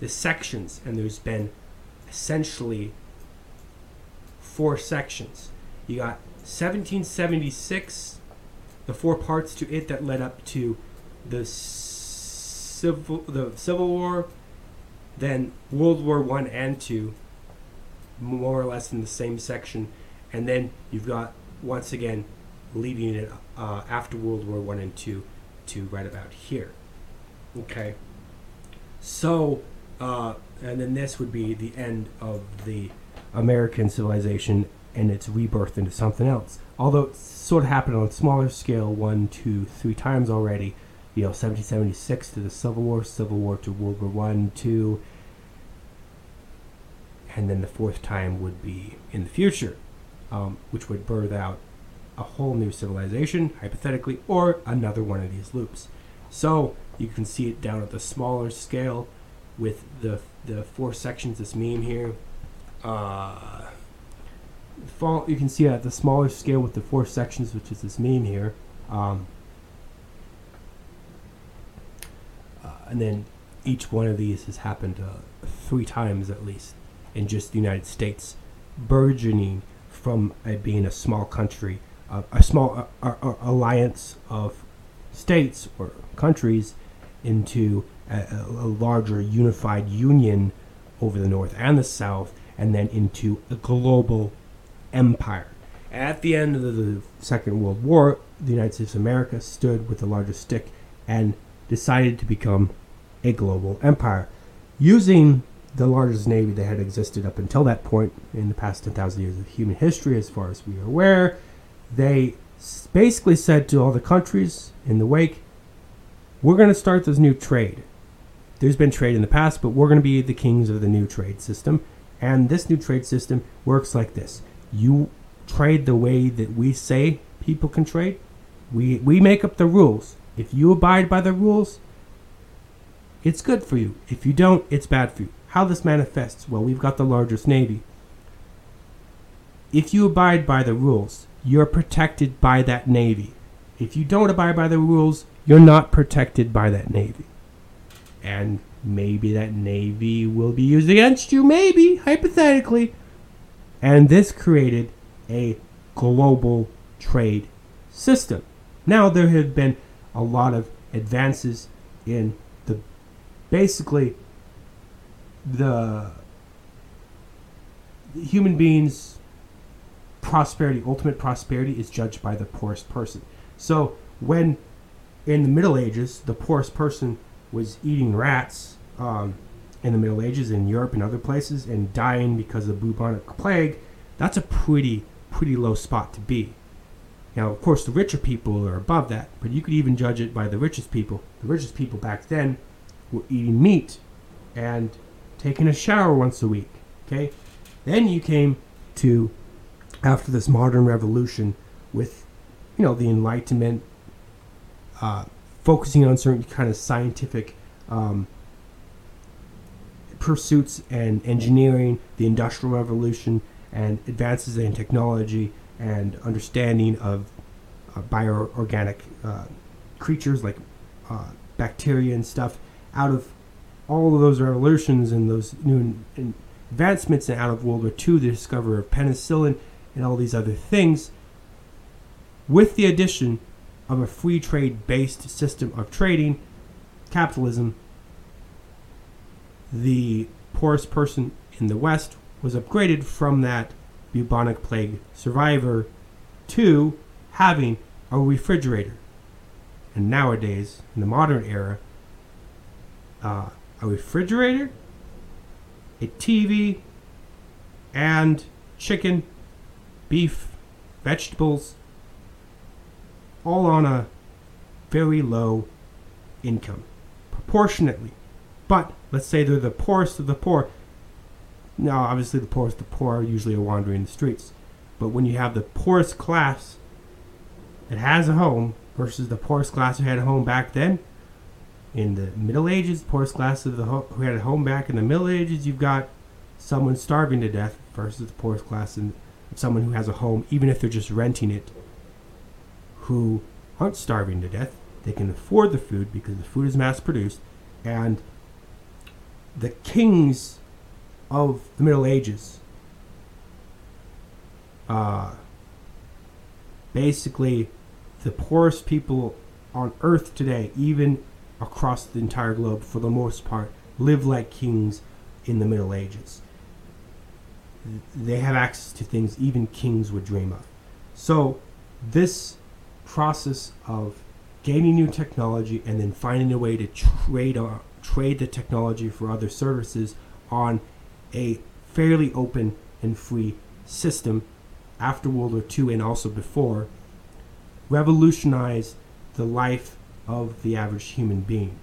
the sections, and there's been essentially four sections. You got 1776 the four parts to it that led up to the civil the Civil War, then World War One and Two, more or less in the same section, and then you've got once again leading it uh, after World War One and Two to right about here. Okay, so uh, and then this would be the end of the American civilization and its rebirth into something else. Although it sort of happened on a smaller scale, one, two, three times already. You know, 1776 to the Civil War, Civil War to World War One, two, and then the fourth time would be in the future. um, which would birth out a whole new civilization, hypothetically, or another one of these loops. So you can see it down at the smaller scale with the the four sections. This meme here. Uh, fall, you can see at the smaller scale with the four sections, which is this meme here. Um, uh, and then each one of these has happened uh, three times at least in just the United States, burgeoning from being a small country, uh, a small alliance of states or countries, into a, a larger unified union over the North and the South, and then into a global empire. At the end of the Second World War, the United States of America stood with the largest stick and decided to become a global empire. Using the largest navy that had existed up until that point in the past 10,000 years of human history, as far as we are aware, they basically said to all the countries in the wake, we're going to start this new trade. There's been trade in the past, but we're going to be the kings of the new trade system. And this new trade system works like this you trade the way that we say people can trade. We, we make up the rules. If you abide by the rules, it's good for you. If you don't, it's bad for you. How this manifests? Well, we've got the largest navy. If you abide by the rules, you're protected by that navy. If you don't abide by the rules, you're not protected by that navy. And maybe that navy will be used against you, maybe, hypothetically. And this created a global trade system. Now, there have been a lot of advances in the basically the human beings prosperity ultimate prosperity is judged by the poorest person so when in the middle ages the poorest person was eating rats um, in the middle ages in europe and other places and dying because of bubonic plague. That's a pretty pretty low spot to be. Now of course the richer people are above that but you could even judge it by the richest people. The richest people back then were eating meat and taking a shower once a week. Okay, then you came to after this modern revolution with you know the Enlightenment, uh, focusing on certain kind of scientific um, pursuits and engineering, the Industrial Revolution, and advances in technology and understanding of uh, bioorganic uh, creatures like uh, bacteria and stuff. Out of all of those revolutions and those new advancements and out of World War II, the discovery of penicillin and all these other things, with the addition of a free trade based system of trading, capitalism, the poorest person in the West was upgraded from that bubonic plague survivor to having a refrigerator. And nowadays, in the modern era, uh, a refrigerator, a TV, and chicken, beef, vegetables, all on a very low income, proportionately. But let's say they're the poorest of the poor. Now, obviously, the poorest of the poor usually are wandering the streets. But when you have the poorest class that has a home versus the poorest class who had a home back then, in the Middle Ages, poorest class of the ho- who had a home back in the Middle Ages, you've got someone starving to death versus the poorest class and someone who has a home, even if they're just renting it, who aren't starving to death. They can afford the food because the food is mass produced, and the kings of the Middle Ages, uh, basically, the poorest people on earth today, even across the entire globe, for the most part, live like kings in the Middle Ages. They have access to things even kings would dream of. So, this process of gaining new technology and then finding a way to trade trade the technology for other services on a fairly open and free system after World War II and also before revolutionized the life of the average human being.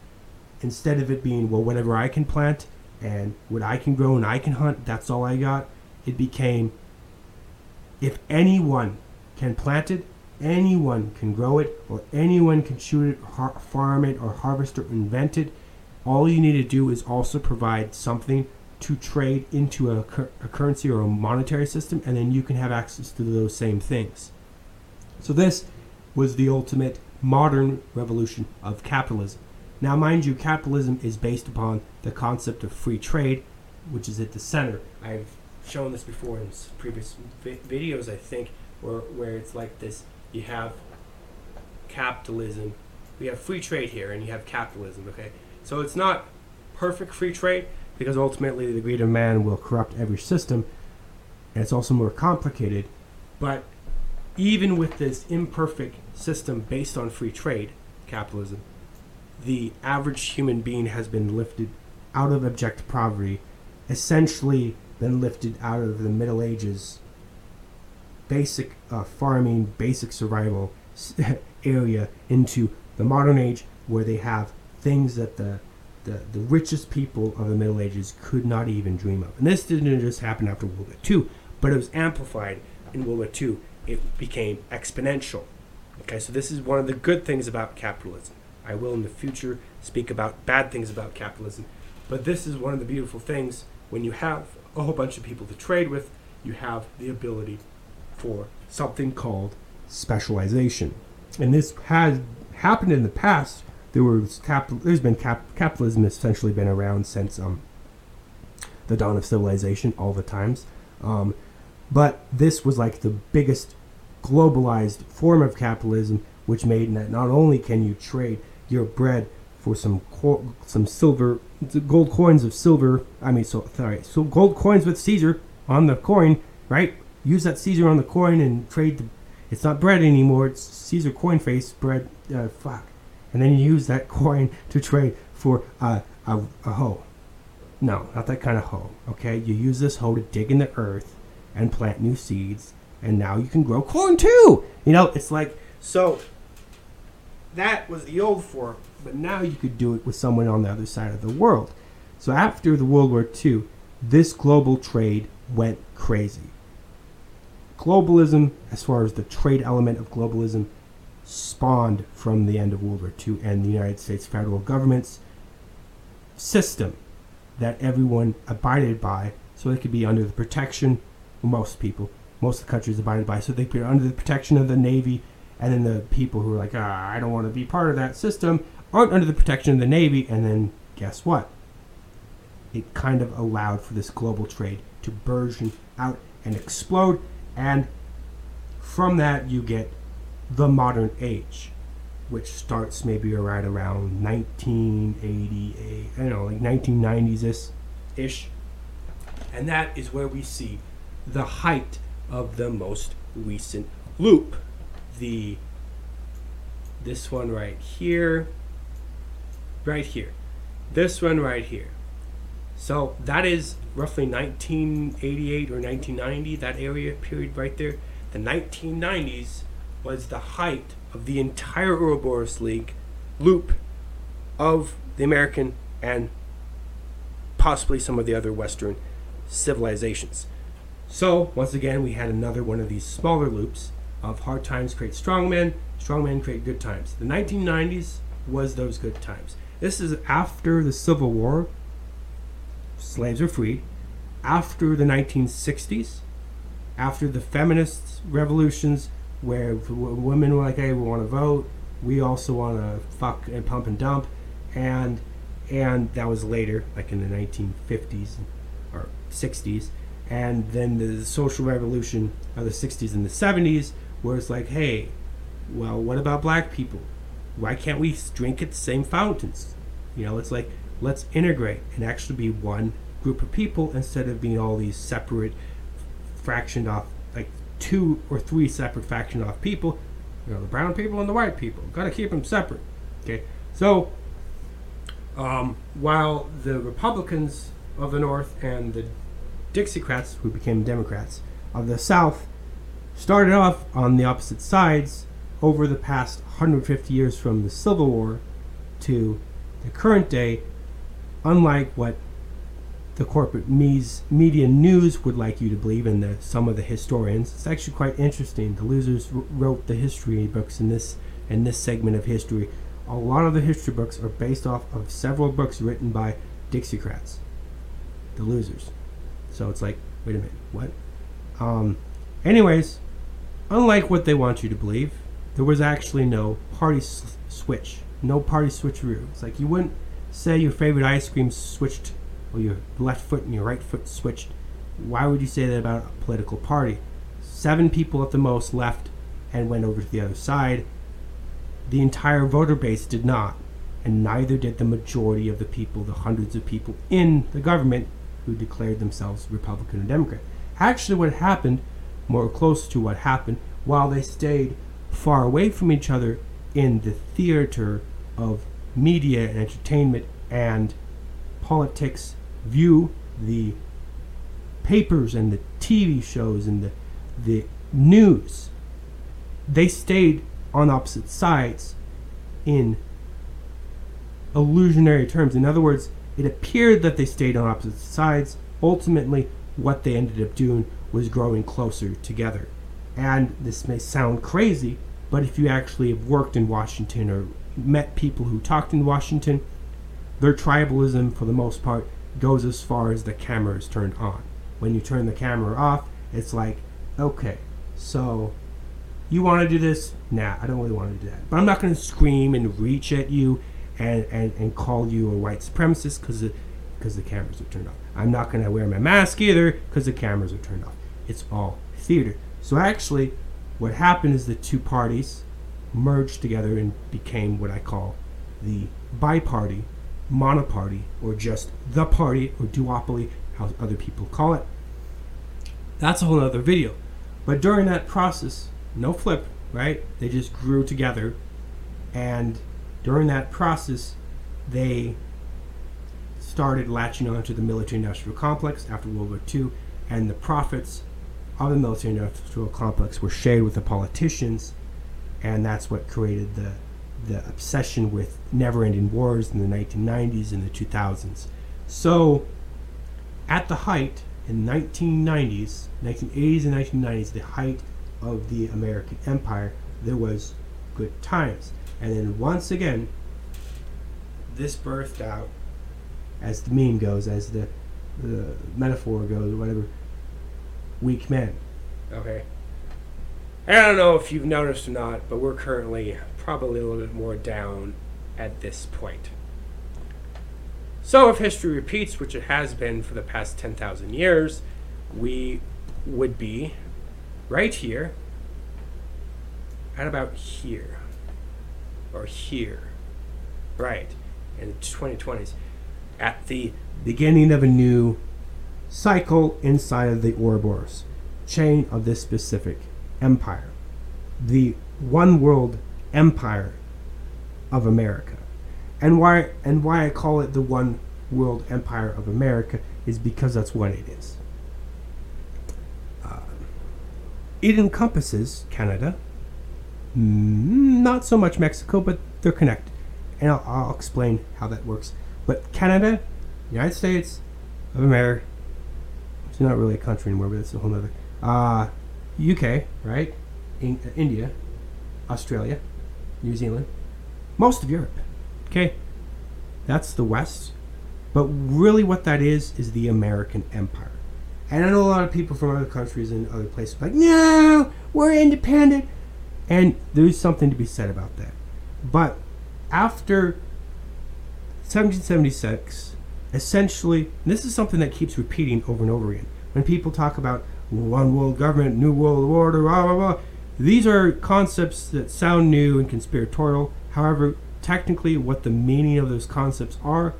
Instead of it being, well, whatever I can plant and what I can grow and I can hunt, that's all I got, it became if anyone can plant it, anyone can grow it, or anyone can shoot it, har- farm it, or harvest it or invent it. All you need to do is also provide something to trade into a, cur- a currency or a monetary system, and then you can have access to those same things. So, this was the ultimate modern revolution of capitalism. Now, mind you, capitalism is based upon the concept of free trade, which is at the center. I've shown this before in previous vi- videos, I think, where, where it's like this you have capitalism, we have free trade here, and you have capitalism, okay? So it's not perfect free trade because ultimately the greed of man will corrupt every system, and it's also more complicated. But even with this imperfect system based on free trade, capitalism, the average human being has been lifted out of abject poverty, essentially been lifted out of the Middle Ages, basic uh, farming, basic survival area into the modern age where they have things that the, the the richest people of the Middle Ages could not even dream of. And this didn't just happen after World War II, but it was amplified in World War II. It became exponential. Okay, so this is one of the good things about capitalism. I will in the future speak about bad things about capitalism, but this is one of the beautiful things when you have a whole bunch of people to trade with, you have the ability for something called specialization. And this has happened in the past. There was cap- there's been cap- capitalism has essentially been around since um, the dawn of civilization, all the times. Um, but this was like the biggest globalized form of capitalism, which made that not only can you trade your bread for some some silver, gold coins of silver. I mean, so sorry, so gold coins with Caesar on the coin, right? Use that Caesar on the coin and trade. The, it's not bread anymore. It's Caesar coin face bread. Uh, fuck, and then you use that coin to trade for a a hoe. No, not that kind of hoe. Okay, you use this hoe to dig in the earth and plant new seeds, and now you can grow corn too. You know, it's like so. That was the old form, but now you could do it with someone on the other side of the world. So after the World War II, this global trade went crazy. Globalism, as far as the trade element of globalism, spawned from the end of World War II and the United States federal government's system that everyone abided by so they could be under the protection, most people, most of the countries abided by, so they could be under the protection of the Navy, and then the people who were like, ah, I don't want to be part of that system, aren't under the protection of the Navy, and then guess what? It kind of allowed for this global trade to burgeon out and explode, and from that you get the modern age, which starts maybe right around 1988, I don't know, like 1990s ish. And that is where we see the height of the most recent loop. The this one right here, right here, this one right here. So that is roughly 1988 or 1990, that area period right there. The 1990s was the height of the entire Ouroboros League loop of the American and possibly some of the other Western civilizations. So, once again, we had another one of these smaller loops of hard times create strong men, strong men create good times. The 1990s was those good times. This is after the Civil War, slaves are freed, after the 1960s, after the feminist revolutions, where women were like, hey, we want to vote, we also want to fuck and pump and dump, and and that was later, like in the 1950s or 60s, and then the social revolution of the 60s and the 70s, where it's like, hey, well, what about black people? Why can't we drink at the same fountains? You know, it's like let's integrate and actually be one group of people instead of being all these separate, fractioned off, like two or three separate fractioned off people. You know, the brown people and the white people. Got to keep them separate. Okay, so um, while the Republicans of the North and the Dixiecrats, who became Democrats of the South, started off on the opposite sides over the past 150 years from the Civil War to the current day, unlike what the corporate mes- media news would like you to believe, and the, some of the historians. It's actually quite interesting. The losers w- wrote the history books in this in this segment of history. A lot of the history books are based off of several books written by Dixiecrats, the losers. So it's like, wait a minute, what? Um, anyways, unlike what they want you to believe, there was actually no party s- switch, no party switcheroo. It's like you wouldn't say your favorite ice cream switched or your left foot and your right foot switched, why would you say that about a political party? Seven people at the most left and went over to the other side. The entire voter base did not, and neither did the majority of the people, the hundreds of people in the government who declared themselves Republican or Democrat. Actually, what happened, more close to what happened, while they stayed far away from each other in the theater of media and entertainment and politics view the papers and the TV shows and the the news, they stayed on opposite sides in illusionary terms. In other words, it appeared that they stayed on opposite sides. Ultimately, what they ended up doing was growing closer together. And this may sound crazy, but if you actually have worked in Washington or met people who talked in Washington, their tribalism, for the most part, goes as far as the camera is turned on. When you turn the camera off, it's like, okay, so you want to do this? Nah, I don't really want to do that. But I'm not going to scream and reach at you and, and, and call you a white supremacist because because the cameras are turned off. I'm not going to wear my mask either because the cameras are turned off. It's all theater. So actually, what happened is the two parties merged together and became what I call the bi-party monoparty or just the party or duopoly, how other people call it. That's a whole other video. But during that process, no flip, right? They just grew together. And during that process, they started latching onto the military industrial complex after World War II. And the profits of the military industrial complex were shared with the politicians. And that's what created the the obsession with never-ending wars in the 1990s and the 2000s. So, at the height in 1990s, 1980s and 1990s, the height of the American Empire, there was good times. And then once again, this birthed out, as the meme goes, as the, the metaphor goes, or whatever, weak men. Okay. I don't know if you've noticed or not, but we're currently probably a little bit more down at this point. So, if history repeats, which it has been for the past 10,000 years, we would be right here at about here or here, right, in the 2020s, at the beginning of a new cycle inside of the Ouroboros chain of this specific empire. The one world empire of America. And why and why I call it the one world empire of America is because that's what it is. Uh, it encompasses Canada, mm, not so much Mexico, but they're connected, and I'll, I'll explain how that works. But Canada, United States of America, it's not really a country anymore, but it's a whole other. Uh, UK, right? In, uh, India, Australia, New Zealand, most of Europe. Okay, that's the West. But really, what that is is the American Empire. And I know a lot of people from other countries and other places like, no, we're independent. And there's something to be said about that. But after 1776, essentially, this is something that keeps repeating over and over again. When people talk about one world government, new world order, blah, blah, blah, these are concepts that sound new and conspiratorial. However, technically, what the meaning of those concepts are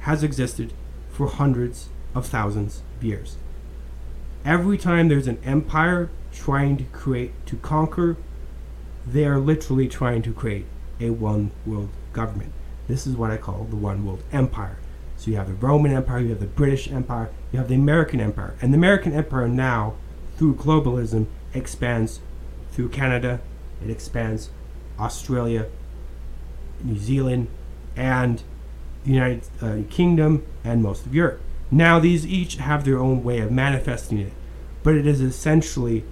has existed for hundreds of thousands of years. Every time there's an empire trying to create, to conquer, they are literally trying to create a one world government. This is what I call the one world empire. So you have the Roman Empire, you have the British Empire, you have the American Empire. And the American Empire now, through globalism, expands through Canada, it expands Australia, New Zealand, and the United uh, Kingdom, and most of Europe. Now, these each have their own way of manifesting it, but it is essentially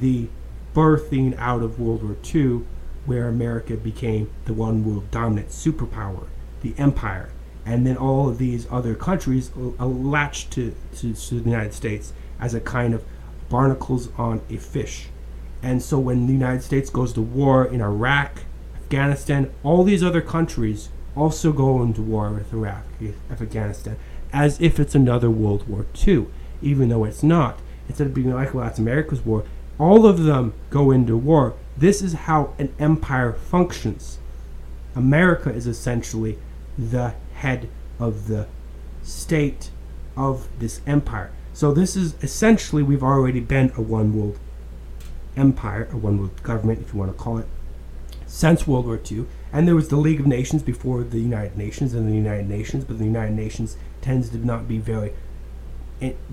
the birthing out of World War II where America became the one world dominant superpower, the empire. And then all of these other countries latched to, to, to the United States as a kind of barnacles on a fish. And so when the United States goes to war in Iraq, Afghanistan, all these other countries also go into war with Iraq, Afghanistan, as if it's another World War II, even though it's not. Instead of being like, well, that's America's war, all of them go into war. This is how an empire functions. America is essentially the head of the state of this empire. So this is essentially we've already been a one world empire, a one world government, if you want to call it, since World War II. And there was the League of Nations before the United Nations and the United Nations, but the United Nations tends to not be very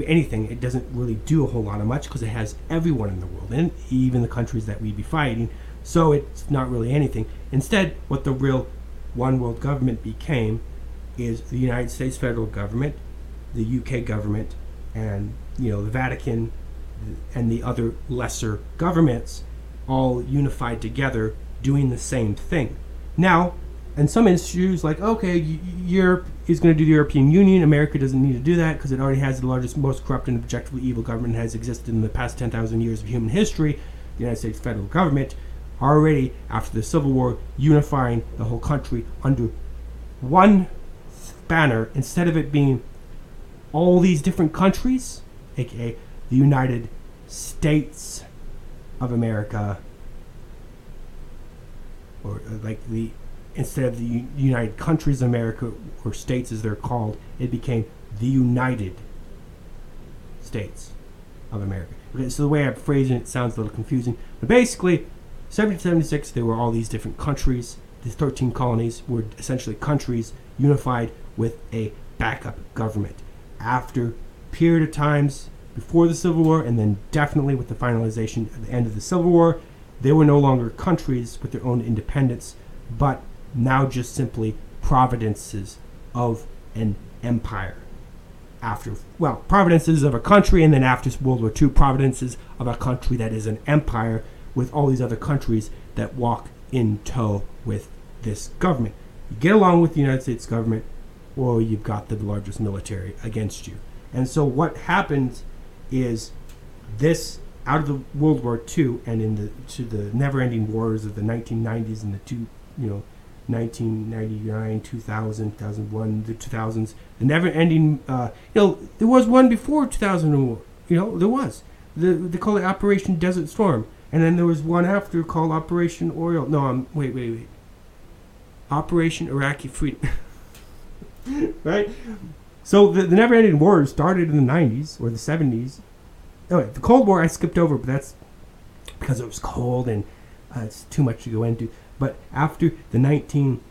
anything. It doesn't really do a whole lot of much because it has everyone in the world, and even the countries that we'd be fighting. So it's not really anything. Instead, what the real one world government became is the United States federal government, the UK government, and you know the Vatican, and the other lesser governments, all unified together, doing the same thing. Now, and some issues like okay, Europe is going to do the European Union. America doesn't need to do that because it already has the largest, most corrupt, and objectively evil government that has existed in the past 10,000 years of human history. The United States federal government already after the Civil War unifying the whole country under one banner instead of it being all these different countries, aka the United States of America, or uh, like the instead of the United Countries of America, or states as they're called, it became the United States of America. Okay, so the way I'm phrasing it sounds a little confusing, but basically, 1776 there were all these different countries. The 13 colonies were essentially countries unified with a backup government. After period of times before the Civil War, and then definitely with the finalization at the end of the Civil War, they were no longer countries with their own independence, but now just simply providences of an empire. After, well, providences of a country, and then after World War II, providences of a country that is an empire with all these other countries that walk in tow with this government. You get along with the United States government, or you've got the largest military against you. And so what happens is this out of the World War II and in the to the never-ending wars of the 1990s and the two, you know, 1999, 2000, 2001, the 2000s, the never-ending. Uh, you know, there was one before 2001. You know, there was. The, they call it Operation Desert Storm, and then there was one after called Operation Oriole. No, I'm wait, wait, wait. Operation Iraqi Freedom. right. So the, the never-ending war started in the 90s or the 70s. Oh, the Cold War I skipped over, but that's because it was cold and uh, it's too much to go into. But after the 19,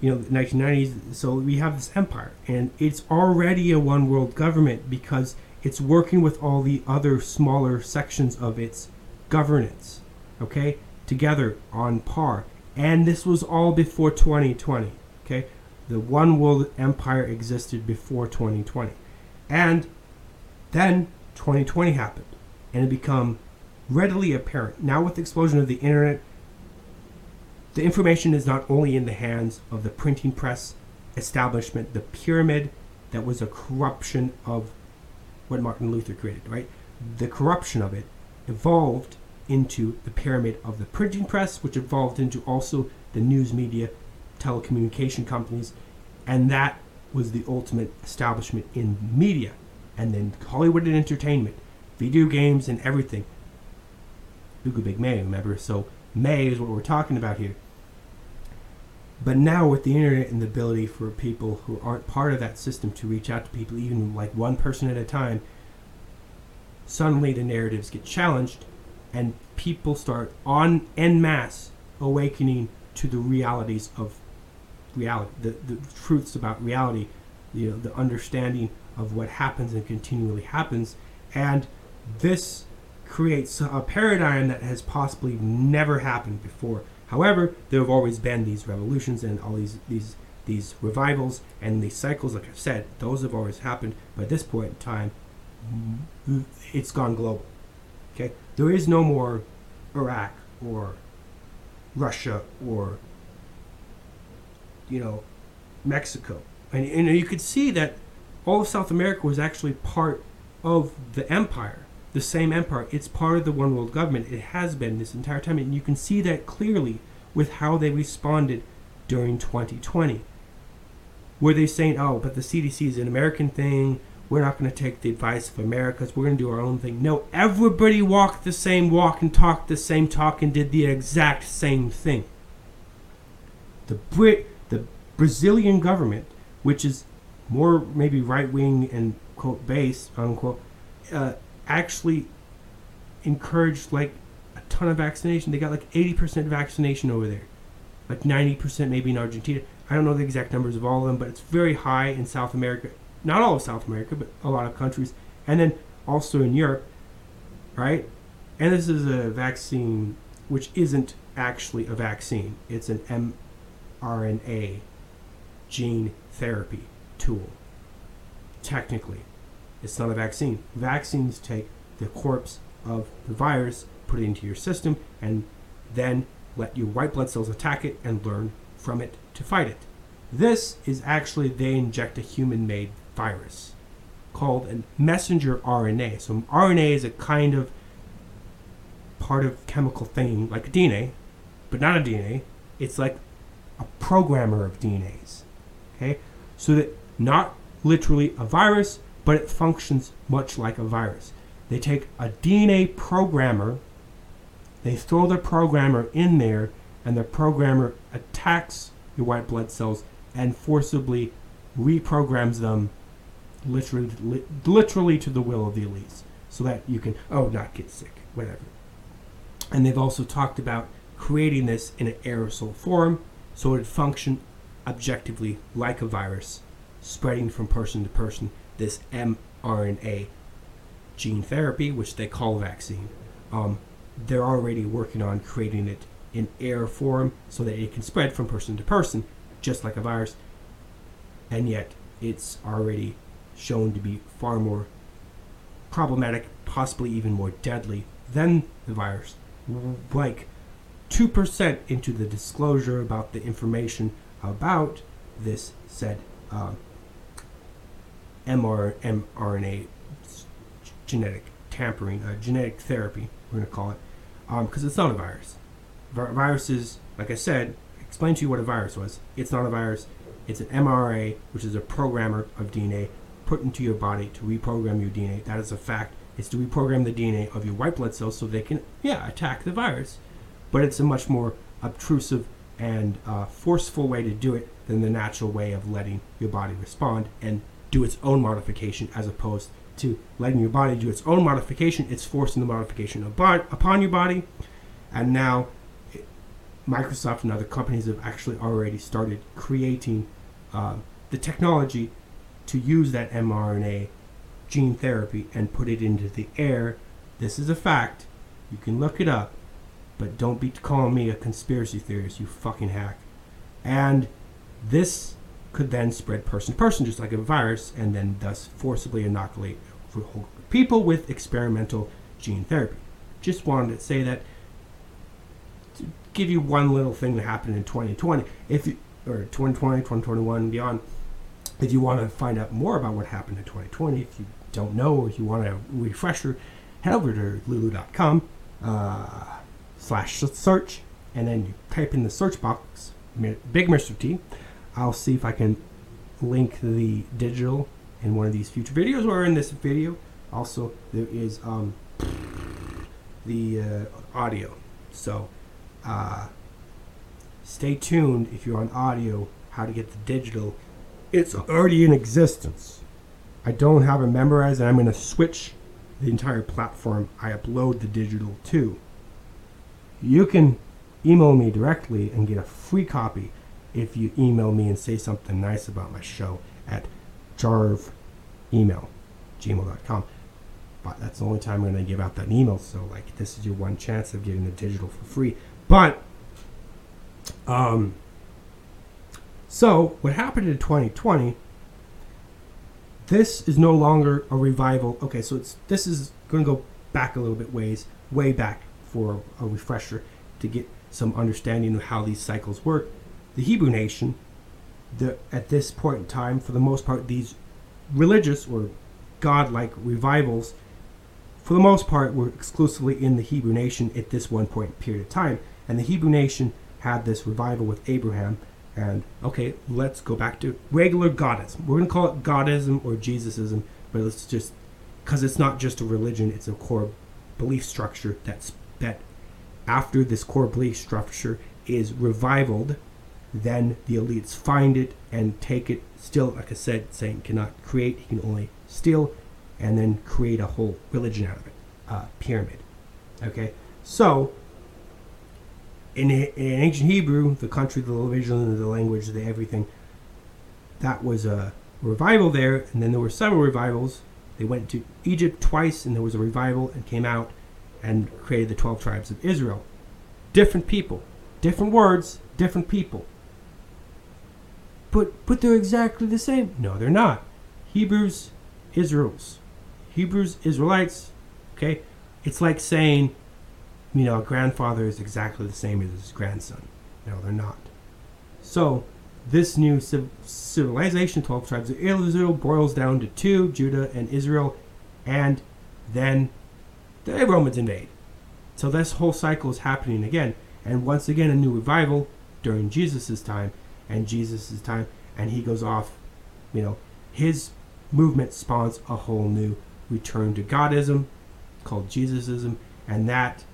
you know, the 1990s, so we have this empire, and it's already a one world government because it's working with all the other smaller sections of its governance, okay, together on par. And this was all before 2020, okay? The one world empire existed before 2020. And then 2020 happened, and it became readily apparent. Now, with the explosion of the internet, the information is not only in the hands of the printing press establishment, the pyramid that was a corruption of what Martin Luther created, right? The corruption of it evolved into the pyramid of the printing press, which evolved into also the news media, telecommunication companies, and that was the ultimate establishment in media. And then Hollywood and entertainment, video games and everything. Google Big May, remember? So May is what we're talking about here. But now with the internet and the ability for people who aren't part of that system to reach out to people, even like one person at a time, suddenly the narratives get challenged and people start on en masse awakening to the realities of reality, the, the truths about reality, you know, the understanding of what happens and continually happens. And this creates a paradigm that has possibly never happened before. However, there have always been these revolutions and all these these these revivals and these cycles, like I've said, those have always happened. But at this point in time, it's gone global. Okay, there is no more Iraq or Russia or you know Mexico, and, and you could see that all of South America was actually part of the empire, the same empire. It's part of the one world government. It has been this entire time, and you can see that clearly with how they responded during 2020. Were they saying, "Oh, but the CDC is an American thing"? we're not going to take the advice of Americans. We're going to do our own thing. No, everybody walked the same walk and talked the same talk and did the exact same thing. The Brit, Brazilian government, which is more maybe right wing and quote base unquote, uh, actually encouraged like a ton of vaccination. They got like 80% vaccination over there, like 90% maybe in Argentina. I don't know the exact numbers of all of them, but it's very high in South America not all of South America, but a lot of countries, and then also in Europe, right? And this is a vaccine which isn't actually a vaccine, it's an mRNA gene therapy tool. Technically, it's not a vaccine. Vaccines take the corpse of the virus, put it into your system, and then let your white blood cells attack it and learn from it to fight it. This is actually they inject a human made virus called a messenger RNA. So RNA is a kind of part of chemical thing like DNA, but not a DNA. It's like a programmer of DNAs. Okay? So that not literally a virus, but it functions much like a virus. They take a DNA programmer, they throw the programmer in there, and the programmer attacks your white blood cells and forcibly reprograms them literally, li- literally to the will of the elites, so that you can oh not get sick, whatever. And they've also talked about creating this in an aerosol form, so it would function objectively like a virus, spreading from person to person. This mRNA gene therapy, which they call vaccine, um, they're already working on creating it in air form so that it can spread from person to person, just like a virus. And yet, it's already shown to be far more problematic, possibly even more deadly than the virus. Like 2% into the disclosure about the information about this said MR, mRNA genetic tampering, uh, genetic therapy, we're going to call it, because um, it's not a virus. Vi- viruses, like I said, explain to you what a virus was. It's not a virus. It's an mRNA, which is a programmer of DNA put into your body to reprogram your DNA. That is a fact. It's to reprogram the DNA of your white blood cells so they can, yeah, attack the virus. But it's a much more obtrusive and uh, forceful way to do it than the natural way of letting your body respond and do its own modification as opposed to letting your body do its own modification. It's forcing the modification upon your body. And now Microsoft and other companies have actually already started creating uh, the technology to use that mRNA gene therapy and put it into the air. This is a fact. You can look it up, but don't be calling me a conspiracy theorist, you fucking hack. And this could then spread person to person, just like a virus, and then thus forcibly inoculate people with experimental gene therapy. Just wanted to say that to give you one little thing that happened in 2020, if you, or 2020, 2021, and beyond if you want to find out more about what happened in 2020, if you don't know or if you want a refresher, head over to lulu.com uh, slash search and then you type in the search box Big Mr. T. I'll see if I can link the digital in one of these future videos or in this video. Also, there is um, the uh, audio. So, uh, stay tuned if you're on audio, how to get the digital it's already in existence. I don't have it memorized, and I'm going to switch the entire platform I upload the digital to. You can email me directly and get a free copy if you email me and say something nice about my show at jarvemail, gmail.com. But that's the only time I'm going to give out that email. So, like, this is your one chance of getting the digital for free. But, um, So, what happened in 2020? This is no longer a revival. Okay, so it's this is going to go back a little bit ways, way back for a refresher to get some understanding of how these cycles work. The Hebrew nation, the at this point in time, for the most part, these religious or godlike revivals, for the most part, were exclusively in the Hebrew nation at this one point period of time. And the Hebrew nation had this revival with Abraham. And okay, let's go back to regular Godism. We're going to call it Godism or Jesusism, but let's just because it's not just a religion; it's a core belief structure. That's that after this core belief structure is revivaled, then the elites find it and take it. Still, like I said, Satan cannot create; he can only steal, and then create a whole religion out of it, uh, pyramid. Okay, so in, in ancient Hebrew, the country, the religion, the language, the everything, that was a revival there, and then there were several revivals. They went to Egypt twice, and there was a revival, and came out and created the 12 tribes of Israel. Different people, different words, different people. But, but they're exactly the same. No, they're not. Hebrews, Israels. Hebrews, Israelites. Okay? It's like saying you know, a grandfather is exactly the same as his grandson. No, they're not. So, this new civ- civilization, 12 tribes of Israel, boils down to two Judah and Israel, and then the Romans invade. So, this whole cycle is happening again. And once again, a new revival during Jesus' time and Jesus' time, and he goes off, you know, his movement spawns a whole new return to Godism called Jesusism, and that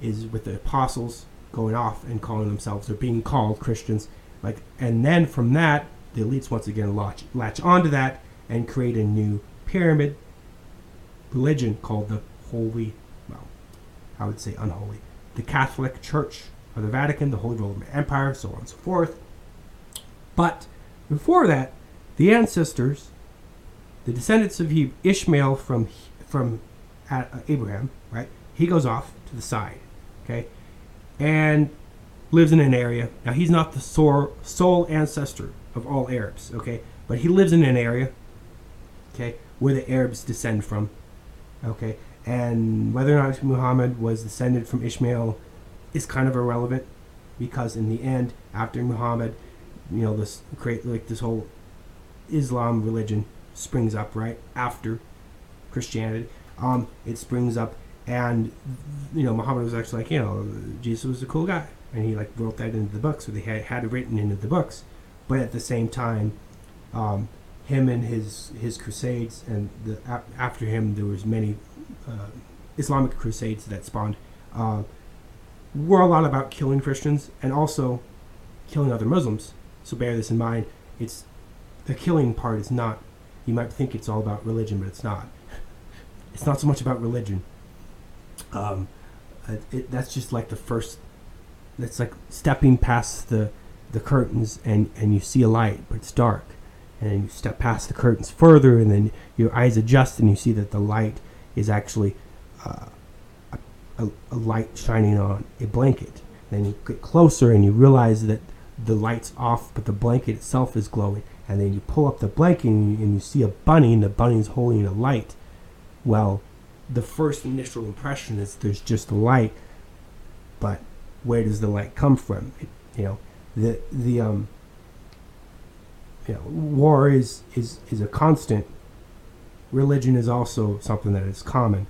is with the apostles going off and calling themselves or being called Christians. Like, and then from that, the elites once again latch, latch onto that and create a new pyramid religion called the Holy, well, I would say unholy, the Catholic Church or the Vatican, the Holy Roman Empire, so on and so forth. But before that, the ancestors, the descendants of Ishmael from from Abraham, right? He goes off to the side okay, and lives in an area. Now he's not the sole, sole ancestor of all Arabs, okay, but he lives in an area, okay, where the Arabs descend from, okay, and whether or not Muhammad was descended from Ishmael is kind of irrelevant because in the end, after Muhammad, you know, this create like this whole Islam religion springs up right after Christianity. Um, it springs up and you know Muhammad was actually like you know Jesus was a cool guy and he like wrote that into the books or they had, had it written into the books but at the same time um, him and his his crusades and the, after him there was many uh, Islamic crusades that spawned uh, were a lot about killing Christians and also killing other Muslims. So bear this in mind it's the killing part is not you might think it's all about religion but it's not. It's not so much about religion. Um, it, that's just like the first. That's like stepping past the the curtains and and you see a light, but it's dark, and you step past the curtains further, and then your eyes adjust and you see that the light is actually uh, a, a, light shining on a blanket. Then you get closer and you realize that the light's off, but the blanket itself is glowing. And then you pull up the blanket and you, and you see a bunny, and the bunny's holding a light. Well, the first initial impression is there's just a light, but where does the light come from? It, you know, the the um, you know, war is is is a constant. Religion is also something that is common,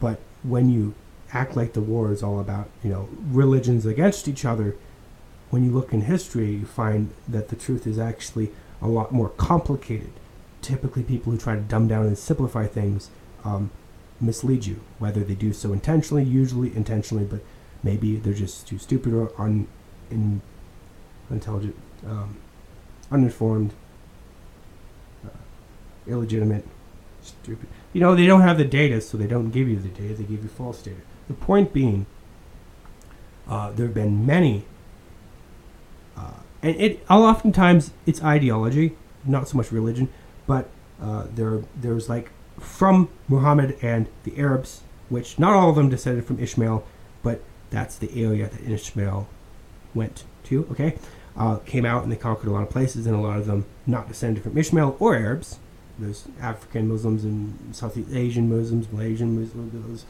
but when you act like the war is all about you know religions against each other, when you look in history, you find that the truth is actually a lot more complicated. Typically, people who try to dumb down and simplify things um, mislead you, whether they do so intentionally, usually intentionally, but maybe they're just too stupid or un, in, intelligent, um, uninformed, uh, illegitimate, stupid. You know, they don't have the data, so they don't give you the data, they give you false data. The point being, uh, there have been many, uh, and it oftentimes it's ideology, not so much religion, but uh, there there's like from Muhammad and the Arabs, which not all of them descended from Ishmael, but that's the area that Ishmael went to. Okay, uh, came out and they conquered a lot of places, and a lot of them not descended from Ishmael or Arabs. There's African Muslims and Southeast Asian Muslims, Malaysian Muslims,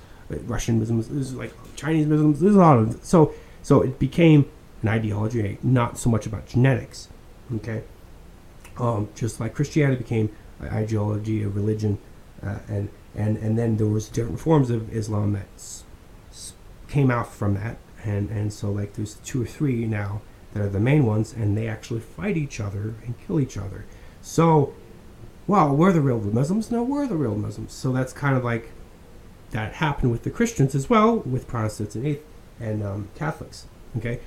Russian Muslims. There's like Chinese Muslims. There's a lot of so so it became an ideology, not so much about genetics. Okay, um, just like Christianity became an ideology, a religion, uh, and and and then there was different forms of Islam that s- came out from that, and and so like there's two or three now that are the main ones, and they actually fight each other and kill each other. So, well, we're the real Muslims. No, we're the real Muslims. So that's kind of like that happened with the Christians as well, with Protestants and and um, Catholics. Okay.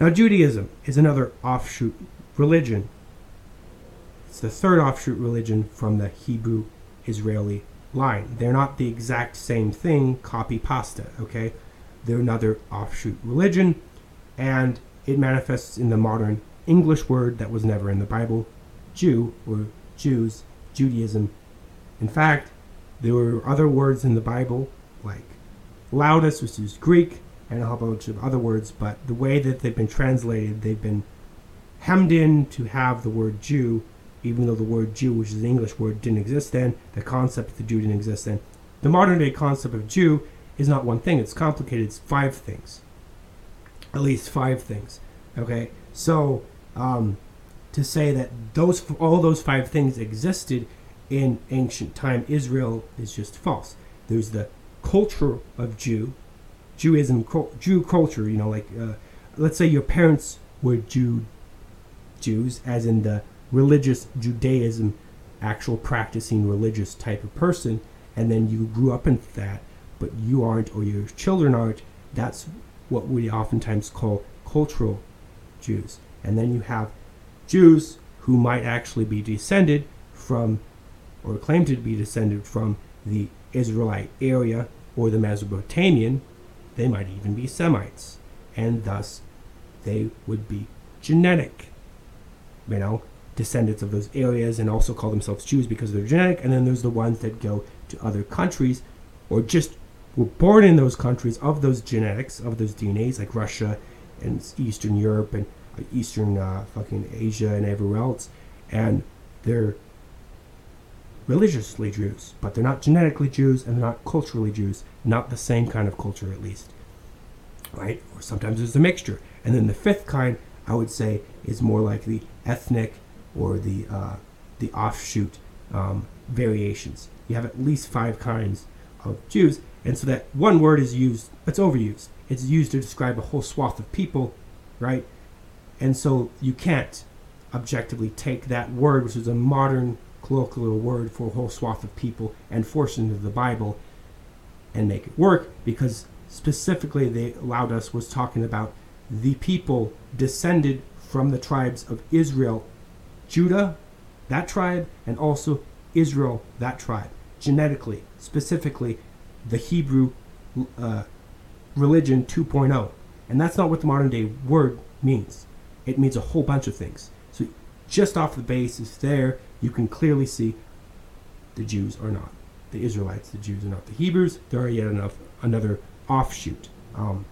Now, Judaism is another offshoot religion. It's the third offshoot religion from the Hebrew Israeli line. They're not the exact same thing, copy pasta, okay? They're another offshoot religion, and it manifests in the modern English word that was never in the Bible, Jew, or Jews, Judaism. In fact, there were other words in the Bible, like loudus, which is Greek, and a whole bunch of other words, but the way that they've been translated, they've been hemmed in to have the word Jew, even though the word Jew, which is the English word, didn't exist then, the concept of the Jew didn't exist then. The modern day concept of Jew is not one thing, it's complicated, it's five things. At least five things. Okay? So, um, to say that those all those five things existed in ancient time Israel is just false. There's the culture of Jew, Judaism, Jew culture. You know, like uh, let's say your parents were Jew, Jews, as in the religious Judaism, actual practicing religious type of person, and then you grew up in that, but you aren't, or your children aren't. That's what we oftentimes call cultural Jews. And then you have Jews who might actually be descended from, or claim to be descended from, the Israelite area or the Mesopotamian. They might even be Semites. And thus, they would be genetic, you know, descendants of those areas and also call themselves Jews because they're genetic. And then there's the ones that go to other countries or just were born in those countries of those genetics, of those DNAs, like Russia and Eastern Europe and Eastern uh, fucking Asia and everywhere else, and they're religiously Jews, but they're not genetically Jews and they're not culturally Jews, not the same kind of culture at least, right? Or sometimes there's a mixture, and then the fifth kind I would say is more like the ethnic or the uh, the offshoot um, variations. You have at least five kinds of Jews, and so that one word is used, it's overused. It's used to describe a whole swath of people, right? And so you can't objectively take that word, which is a modern colloquial word for a whole swath of people, and force it into the Bible and make it work because specifically they allowed us was talking about the people descended from the tribes of Israel, Judah, that tribe, and also Israel, that tribe. Genetically, specifically, the Hebrew uh, religion 2.0. And that's not what the modern day word means. It means a whole bunch of things. So just off the basis there, you can clearly see the Jews are not the Israelites. The Jews are not the Hebrews. There are yet enough another offshoot. Um,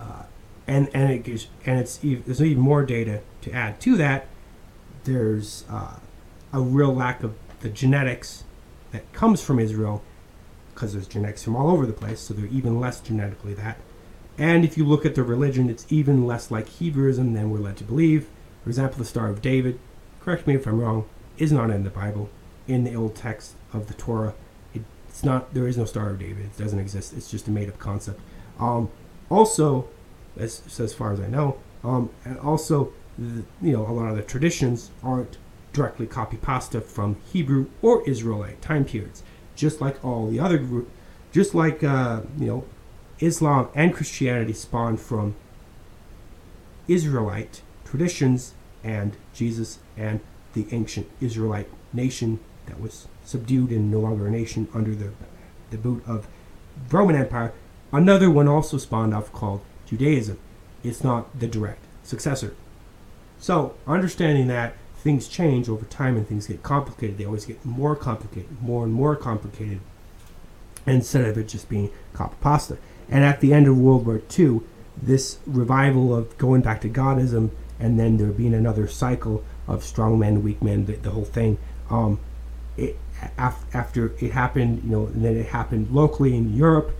uh, and and it gives, and it's there's even more data to add to that. There's uh, a real lack of the genetics that comes from Israel because there's genetics from all over the place, so they're even less genetically that. And if you look at the religion, it's even less like Hebrewism than we're led to believe. For example, the Star of David, correct me if I'm wrong, is not in the Bible, in the old text of the Torah. It's not. There is no Star of David. It doesn't exist. It's just a made-up concept. Um, also, as, as far as I know, um, and also, the, you know, a lot of the traditions aren't directly copy pasta from Hebrew or Israelite time periods just like all the other group, just like uh, you know, Islam and Christianity spawned from Israelite traditions and Jesus and the ancient Israelite nation that was subdued and no longer a nation under the the boot of Roman Empire. Another one also spawned off called Judaism. It's not the direct successor. So understanding that things change over time and things get complicated. They always get more complicated, more and more complicated, instead of it just being copy pasta. And at the end of World War II, this revival of going back to Godism, and then there being another cycle of strong men, weak men, the, the whole thing. Um, it, af- after it happened, you know, and then it happened locally in Europe.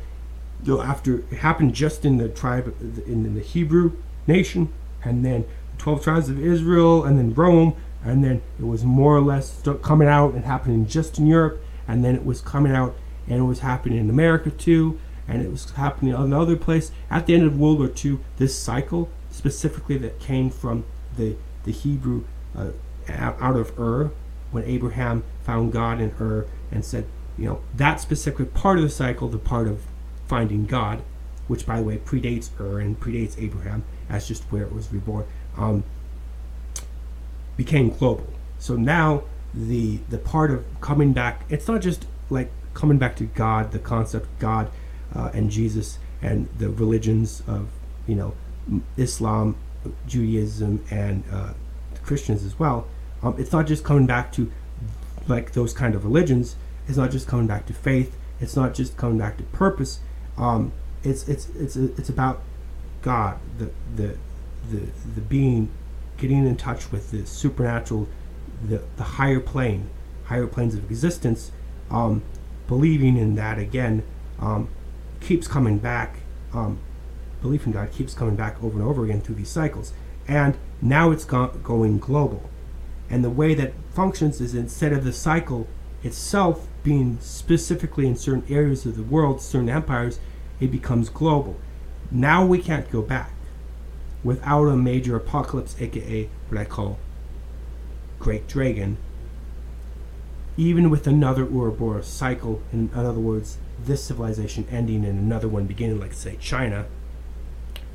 You know, after it happened just in the tribe in the Hebrew nation, and then the twelve tribes of Israel, and then Rome, and then it was more or less coming out and happening just in Europe, and then it was coming out and it was happening in America too, and it was happening in other place. At the end of World War II, this cycle specifically that came from the the Hebrew uh, out of Ur, when Abraham found God in Ur and said, you know, that specific part of the cycle, the part of finding God, which by the way predates Ur and predates Abraham, as just where it was reborn, um, became global. So now the the part of coming back, it's not just like coming back to God, the concept of God uh, and Jesus and the religions of you know Islam, Judaism, and uh, Christians as well. Um, it's not just coming back to like those kind of religions. It's not just coming back to faith. It's not just coming back to purpose. Um, it's it's it's it's about God, the the the the being, getting in touch with the supernatural, the the higher plane, higher planes of existence. Um, believing in that again um, keeps coming back. Um, belief in God keeps coming back over and over again through these cycles. And now it's go- going global. And the way that functions is instead of the cycle itself being specifically in certain areas of the world, certain empires, it becomes global. Now we can't go back without a major apocalypse, aka what I call Great Dragon, even with another Ouroboros cycle, in other words, this civilization ending and another one beginning, like say China,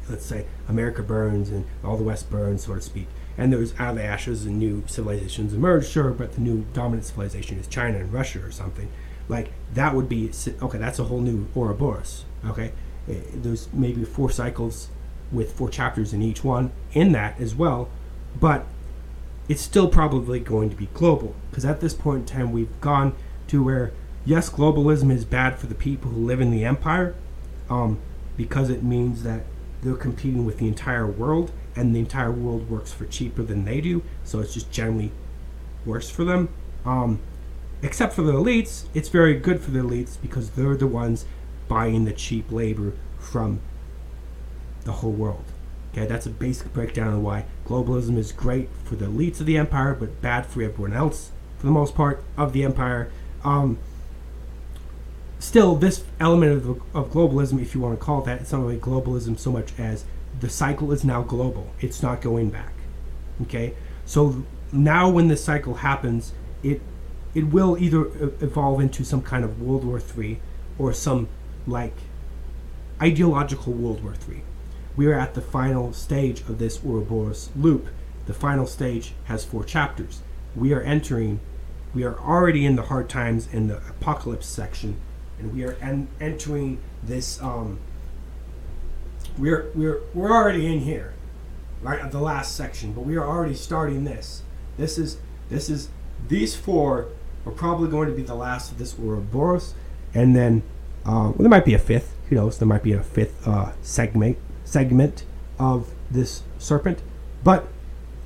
let's say America burns and all the West burns, so to speak, and there's out of the ashes and new civilizations emerge, sure, but the new dominant civilization is China and Russia or something. Like that would be okay. That's a whole new Ouroboros. Okay, eh, there's maybe four cycles with four chapters in each one in that as well, but it's still probably going to be global because at this point in time we've gone to where yes globalism is bad for the people who live in the empire um, because it means that they're competing with the entire world and the entire world works for cheaper than they do so it's just generally worse for them. Um, except for the elites it's very good for the elites because they're the ones buying the cheap labor from the whole world Okay, that's a basic breakdown of why globalism is great for the elites of the empire, but bad for everyone else, for the most part, of the empire. Um, still, this element of, of globalism, if you want to call it that, it's not really globalism so much as the cycle is now global. It's not going back. Okay, so now when this cycle happens, it it will either evolve into some kind of World War III or some like ideological World War III we are at the final stage of this Ouroboros loop. The final stage has four chapters. We are entering, we are already in the hard times in the apocalypse section, and we are en- entering this. Um, we're we're we're already in here, right at the last section, but we are already starting this. This is this is these four are probably going to be the last of this Ouroboros, and then uh, well, there might be a fifth. Who knows? There might be a fifth uh, segment segment of this serpent. But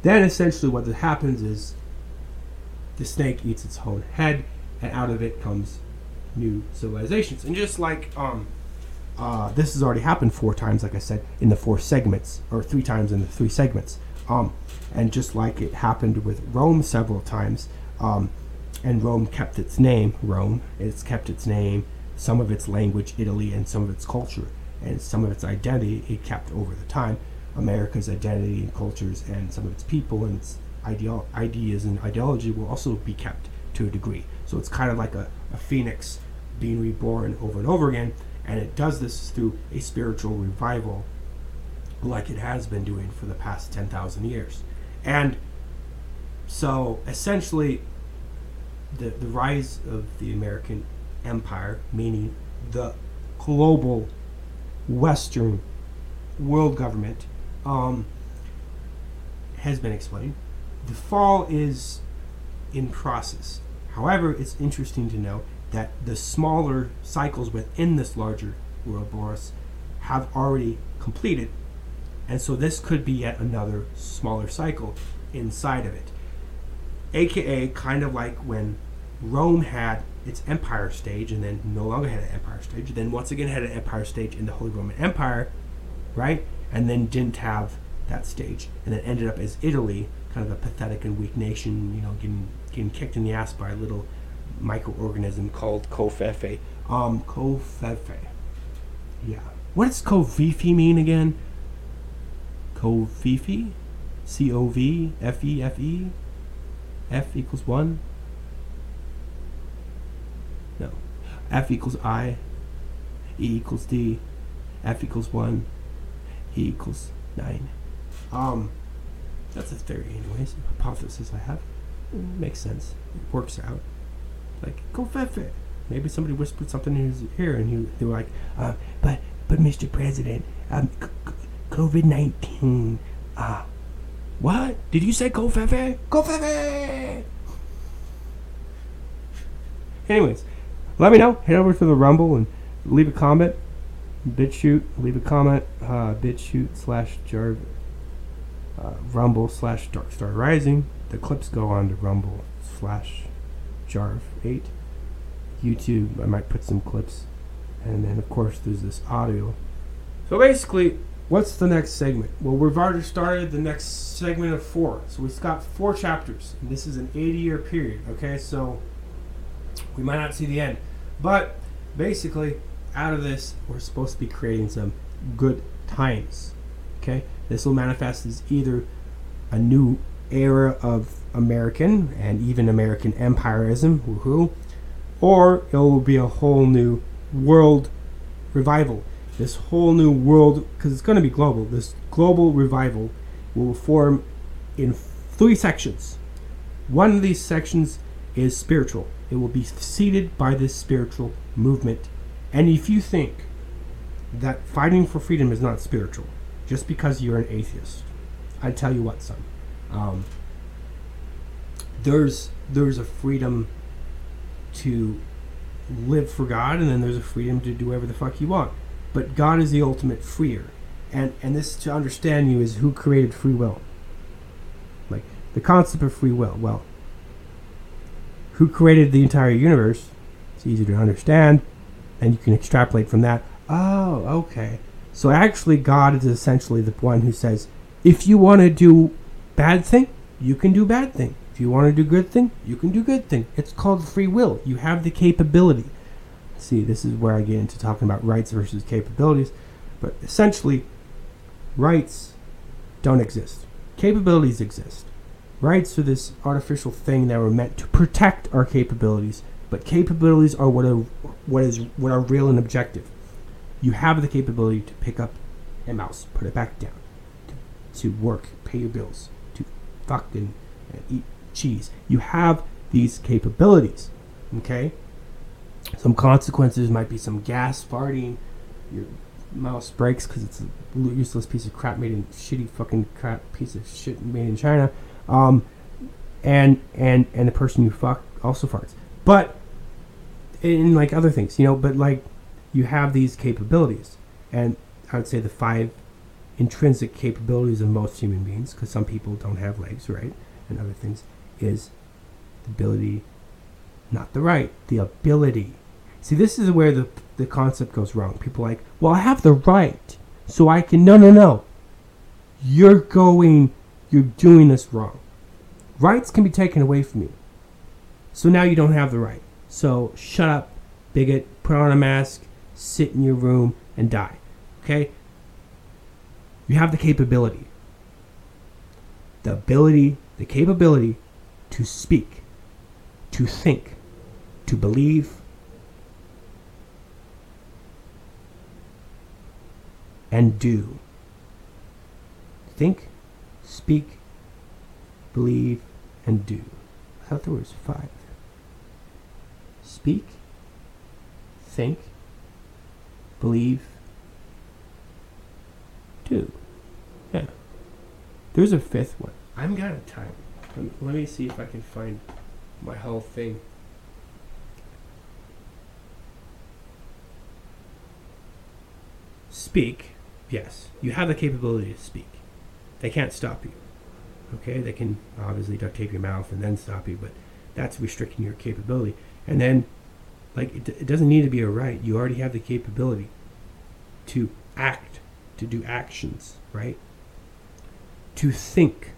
then essentially what happens is the snake eats its own head, and out of it comes new civilizations. And just like um, uh, this has already happened four times, like I said, in the four segments, or three times in the three segments. Um, and just like it happened with Rome several times, um, and Rome kept its name, Rome, it's kept its name, some of its language, Italy, and some of its culture and some of its identity it kept over the time. America's identity and cultures and some of its people and its ideal, ideas and ideology will also be kept to a degree. So it's kind of like a, a phoenix being reborn over and over again, and it does this through a spiritual revival like it has been doing for the past 10,000 years. And so essentially, the, the rise of the American empire, meaning the global Western world government um, has been explained. The fall is in process. However, it's interesting to note that the smaller cycles within this larger Ouroboros have already completed. And so this could be yet another smaller cycle inside of it. AKA kind of like when Rome had its empire stage and then no longer had an empire stage, then once again had an empire stage in the Holy Roman Empire, right? And then didn't have that stage and then ended up as Italy, kind of a pathetic and weak nation, you know, getting getting kicked in the ass by a little microorganism called Covfefe. Um, Covfefe. Yeah. What does Covifi mean again? Covifi? C O V F E F E? F equals 1? No. F equals I. E equals D. F equals 1. E equals 9. Um, that's a theory, anyways. Hypothesis I have. It makes sense. It works out. Like, go fefe. Maybe somebody whispered something in his ear and he, they were like, uh, but, but Mr. President, um, COVID 19, uh, what? Did you say go fefe? Go fefe! Anyways, let me know. Head over to the Rumble and leave a comment. BitChute, leave a comment. Uh, BitChute slash Jarv, uh, Rumble slash Darkstar Rising. The clips go on to Rumble slash Jarv 8. YouTube, I might put some clips. And then, of course, there's this audio. So basically, what's the next segment? Well, we've already started the next segment of four. So we've got four chapters. This is an 80 year period, okay? So we might not see the end. But basically, out of this, we're supposed to be creating some good times, okay? This will manifest as either a new era of American and even American empirism, woohoo, or it will be a whole new world revival. This whole new world, because it's going to be global, this global revival will form in three sections. One of these sections is spiritual, it will be seeded by this spiritual movement. And if you think that fighting for freedom is not spiritual, just because you're an atheist, I tell you what, son. Um, there's there's a freedom to live for God, and then there's a freedom to do whatever the fuck you want. But God is the ultimate freer, and and this to understand you is who created free will. Like the concept of free will. Well, who created the entire universe? It's easy to understand, and you can extrapolate from that. Oh, okay. So actually, God is essentially the one who says, if you want to do bad thing, you can do bad thing. If you want to do good thing, you can do good thing. It's called free will. You have the capability. See, this is where I get into talking about rights versus capabilities. But essentially, rights don't exist. Capabilities exist. Rights are this artificial thing that were meant to protect our capabilities, but capabilities are what are what is what are real and objective. You have the capability to pick up a mouse, put it back down, to, to work, pay your bills, to fucking uh, eat cheese. You have these capabilities. Okay? Some consequences might be some gas farting, your mouse breaks because it's a useless piece of crap made in shitty fucking crap piece of shit made in China. Um, and and and the person you fuck also farts. But in like other things, you know, but like you have these capabilities, and I would say the five intrinsic capabilities of most human beings, because some people don't have legs, right, and other things, is the ability, not the right, the ability. See, this is where the the concept goes wrong. People like, well, I have the right, so I can. No, no, no. You're going. You're doing this wrong. Rights can be taken away from you. So now you don't have the right. So shut up, bigot. Put on a mask. Sit in your room and die. Okay. You have the capability. The ability, the capability to speak, to think, to believe, and do. Think, speak, believe, and do. I thought there was five. Speak, think, believe, do. Yeah. There's a fifth one. I'm out of time. Let me, see if I can find my whole thing. speak, yes, you have the capability to speak. They can't stop you. Okay, they can obviously duct tape your mouth and then stop you, but that's restricting your capability. And then, like, it, it doesn't need to be a right. You already have the capability to act, to do actions, right? To think.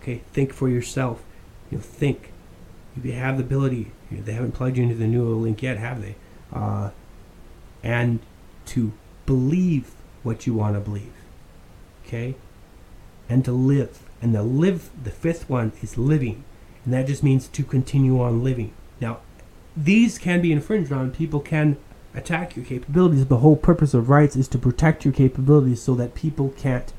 Okay, think for yourself. You know, think. You have the ability. You know, they haven't plugged you into the new link yet, have they? Uh, and to believe what you want to believe. Okay? And to live. And the live, the fifth one is living. And that just means to continue on living. Now, these can be infringed on. People can attack your capabilities. The whole purpose of rights is to protect your capabilities so that people can't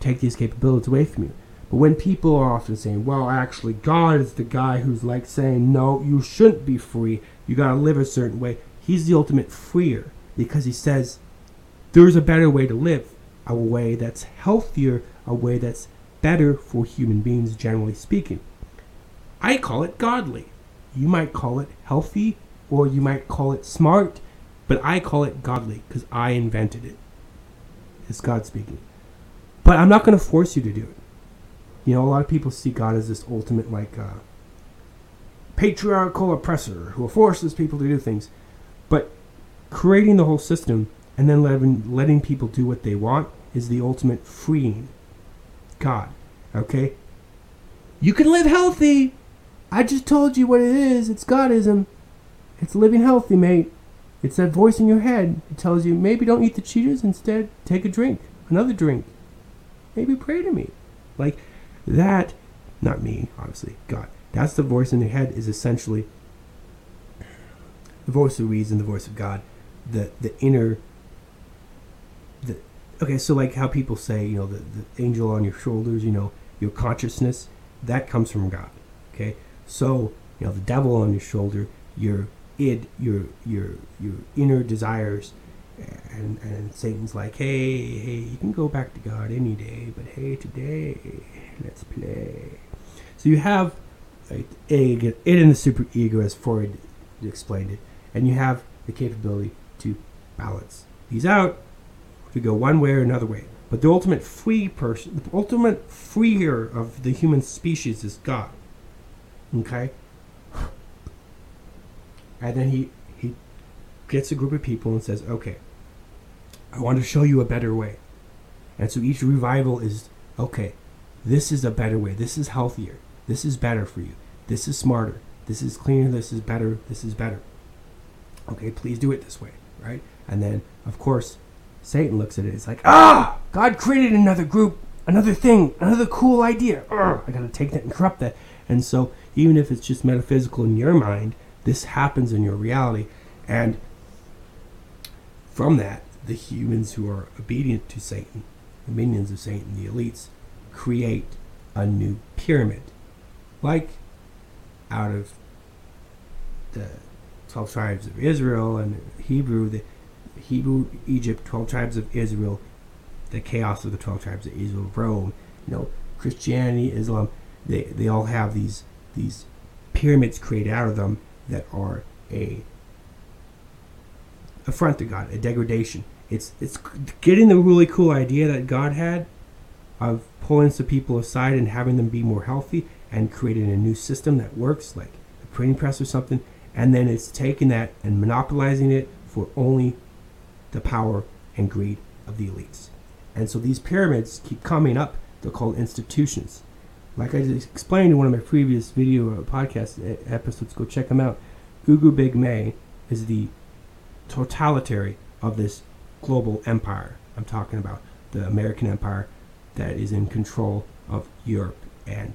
take these capabilities away from you. But when people are often saying, well, actually, God is the guy who's like saying, no, you shouldn't be free. You got to live a certain way. He's the ultimate freer because he says there's a better way to live, a way that's healthier, a way that's better for human beings, generally speaking. I call it godly. You might call it healthy or you might call it smart, but I call it godly because I invented it. It's God speaking. But I'm not going to force you to do it. You know, a lot of people see God as this ultimate, like, uh, patriarchal oppressor who forces people to do things. But creating the whole system and then letting, letting people do what they want is the ultimate freeing God. Okay? You can live healthy. I just told you what it is. It's Godism. It's living healthy, mate. It's that voice in your head. It tells you maybe don't eat the Cheetos. Instead, take a drink, another drink. Maybe pray to me. Like that, not me, obviously, God. That's the voice in your head. Is essentially the voice of reason, the voice of God, the the inner. Okay, so like how people say, you know, the, the angel on your shoulders, you know, your consciousness, that comes from God. Okay, so you know the devil on your shoulder, your id, your your your inner desires, and and Satan's like, hey, hey, you can go back to God any day, but hey, today, let's play. So you have like, a it in the super ego as Freud explained it, and you have the capability to balance these out to go one way or another way. But the ultimate free person, the ultimate freer of the human species is God. Okay? And then he, he gets a group of people and says, okay, I want to show you a better way. And so each revival is, okay, this is a better way. This is healthier. This is better for you. This is smarter. This is cleaner. This is better. This is better. Okay, please do it this way, right? And then, of course, Satan looks at it. It's like, ah, God created another group, another thing, another cool idea. Urgh, I got to take that and corrupt that. And so, even if it's just metaphysical in your mind, this happens in your reality. And from that, the humans who are obedient to Satan, the minions of Satan, the elites, create a new pyramid. Like out of the 12 tribes of Israel and Hebrew, the Hebrew, Egypt, 12 tribes of Israel, the chaos of the 12 tribes of Israel, Rome, you know, Christianity, Islam, they, they all have these these pyramids created out of them that are a affront to God, a degradation. It's it's getting the really cool idea that God had of pulling some people aside and having them be more healthy and creating a new system that works, like a printing press or something, and then it's taking that and monopolizing it for only the power and greed of the elites. And so these pyramids keep coming up. They're called institutions. Like I explained in one of my previous video uh, podcast episodes, go check them out. Ugu Big May is the totalitary of this global empire. I'm talking about the American empire that is in control of Europe and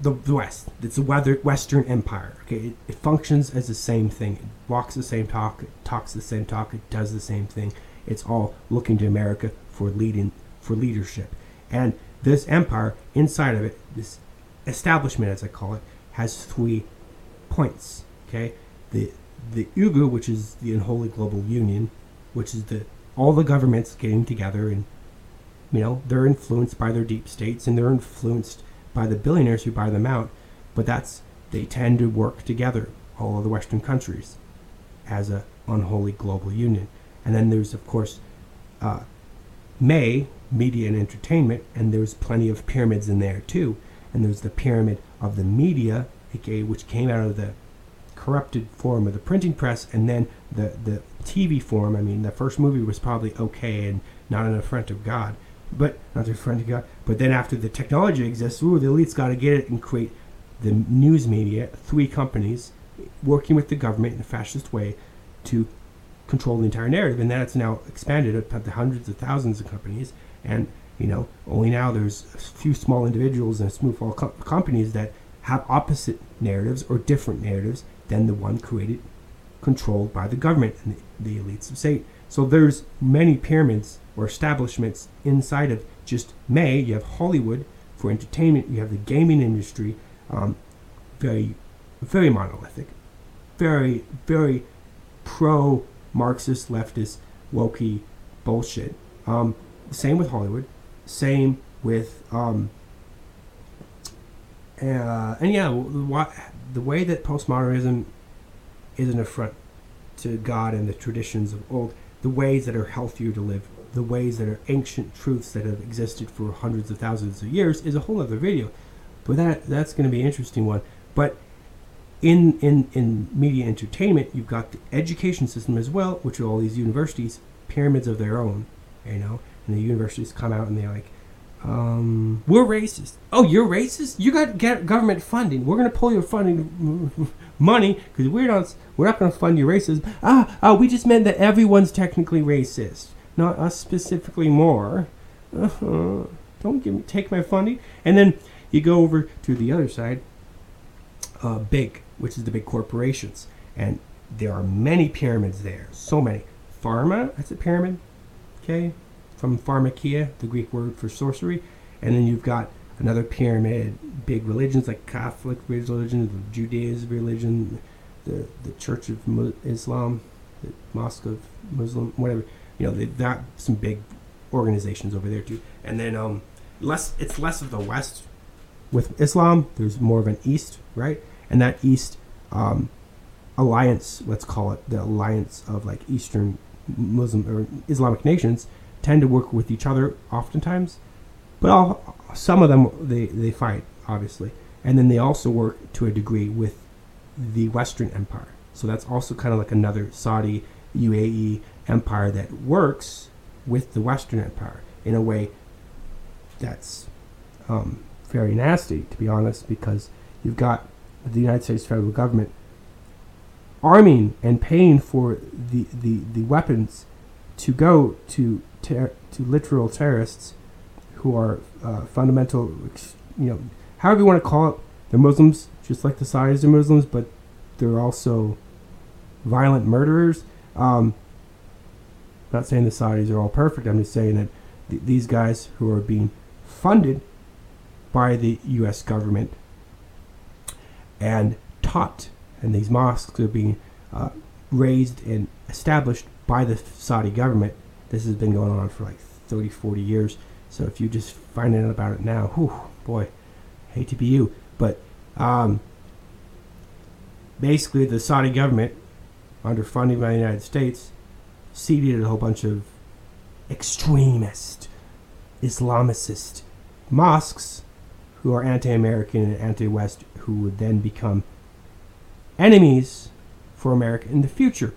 the, the West. It's a weather, Western empire. Okay, it, it, functions as the same thing. It walks the same talk. It talks the same talk. It does the same thing. It's all looking to America for leading for leadership. And this empire inside of it, this establishment, as I call it, has three points. Okay, the the UGU, which is the Unholy Global Union, which is the all the governments getting together and you know they're influenced by their deep states and they're influenced by the billionaires who buy them out, but that's they tend to work together all of the Western countries as a unholy global union. And then there's, of course, uh, May, media and entertainment, and there's plenty of pyramids in there too. And there's the pyramid of the media, aka which came out of the corrupted form of the printing press, and then the the TV form. I mean, the first movie was probably okay and not an affront of God, but not an affront of God. But then after the technology exists, ooh, the elites got to get it and create the news media, three companies working with the government in a fascist way to control the entire narrative, and that's now expanded up to hundreds of thousands of companies. And you know, only now there's a few small individuals and small co- companies that have opposite narratives or different narratives than the one created, controlled by the government and the, the elites of state. So there's many pyramids or establishments inside of just May. You have Hollywood for entertainment. You have the gaming industry, um, very, very monolithic, very, very pro Marxist, leftist, wokey bullshit. Um, same with Hollywood. Same with um, uh, and yeah, what the way that postmodernism is an affront to God and the traditions of old, the ways that are healthier to live, the ways that are ancient truths that have existed for hundreds of thousands of years is a whole other video. But that that's going to be an interesting one. But in in in media entertainment, you've got the education system as well, which are all these universities, pyramids of their own, you know, and the universities come out and they're like, um, we're racist. Oh, you're racist? You got get government funding. We're gonna pull your funding money because we're not we're not gonna fund your racism. Ah, ah, we just meant that everyone's technically racist, not us specifically more. Uh-huh. Don't give me take my funding. And then you go over to the other side, uh, big, which is the big corporations, and there are many pyramids there. So many. Pharma, that's a pyramid. Okay, from pharmakeia, the Greek word for sorcery, and then you've got another pyramid, big religions like Catholic religion, the Judaism religion, the the Church of Islam, the Mosque of Muslim, whatever. You know, they've got some big organizations over there too. And then um, less it's less of the West with Islam. There's more of an East, right? And that East um, alliance, let's call it the alliance of like Eastern Muslim or Islamic nations tend to work with each other oftentimes, but all, some of them they, they fight obviously, and then they also work to a degree with the Western Empire. So that's also kind of like another Saudi UAE empire that works with the Western Empire in a way that's um, very nasty, to be honest, because you've got the United States federal government arming and paying for the, the, the weapons to go to ter- to literal terrorists who are uh, fundamental, you know, however you want to call it. They're Muslims, just like the Saudis are Muslims, but they're also violent murderers. Um, not saying the Saudis are all perfect. I'm just saying that th- these guys who are being funded by the U.S. government and taught, and these mosques are being uh, raised and established by the Saudi government this has been going on for like 30, 40 years. So if you just find out about it now, whew, boy, hate to be you. But um, basically, the Saudi government, under funding by the United States, seeded a whole bunch of extremist, Islamicist mosques who are anti American and anti West, who would then become enemies for America in the future.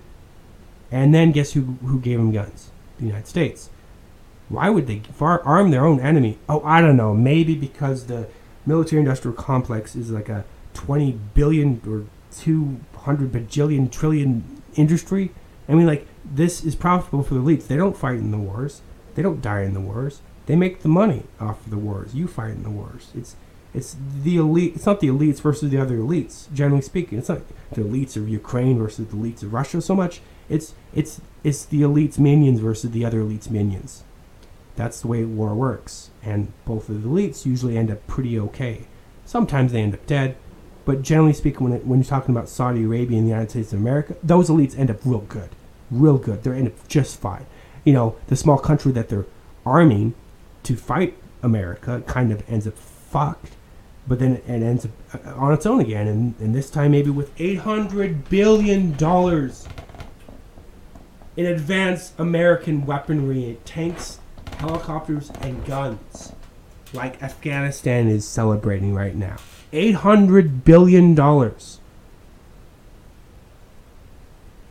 And then guess who, who gave them guns? the United States. Why would they arm their own enemy? Oh, I don't know. Maybe because the military-industrial complex is like a 20 billion or 200 bajillion trillion industry. I mean, like this is profitable for the elites. They don't fight in the wars. They don't die in the wars. They make the money off of the wars. You fight in the wars. It's it's the elite. It's not the elites versus the other elites. Generally speaking, it's not the elites of Ukraine versus the elites of Russia so much. It's it's it's the elite's minions versus the other elite's minions. That's the way war works, and both of the elites usually end up pretty okay. Sometimes they end up dead, but generally speaking, when, it, when you're talking about Saudi Arabia and the United States of America, those elites end up real good, real good. They end up just fine. You know, the small country that they're arming to fight America kind of ends up fucked, but then it ends up uh, on its own again, and, and this time maybe with eight hundred billion dollars in advanced American weaponry, tanks, helicopters, and guns, like Afghanistan is celebrating right now. $800 billion.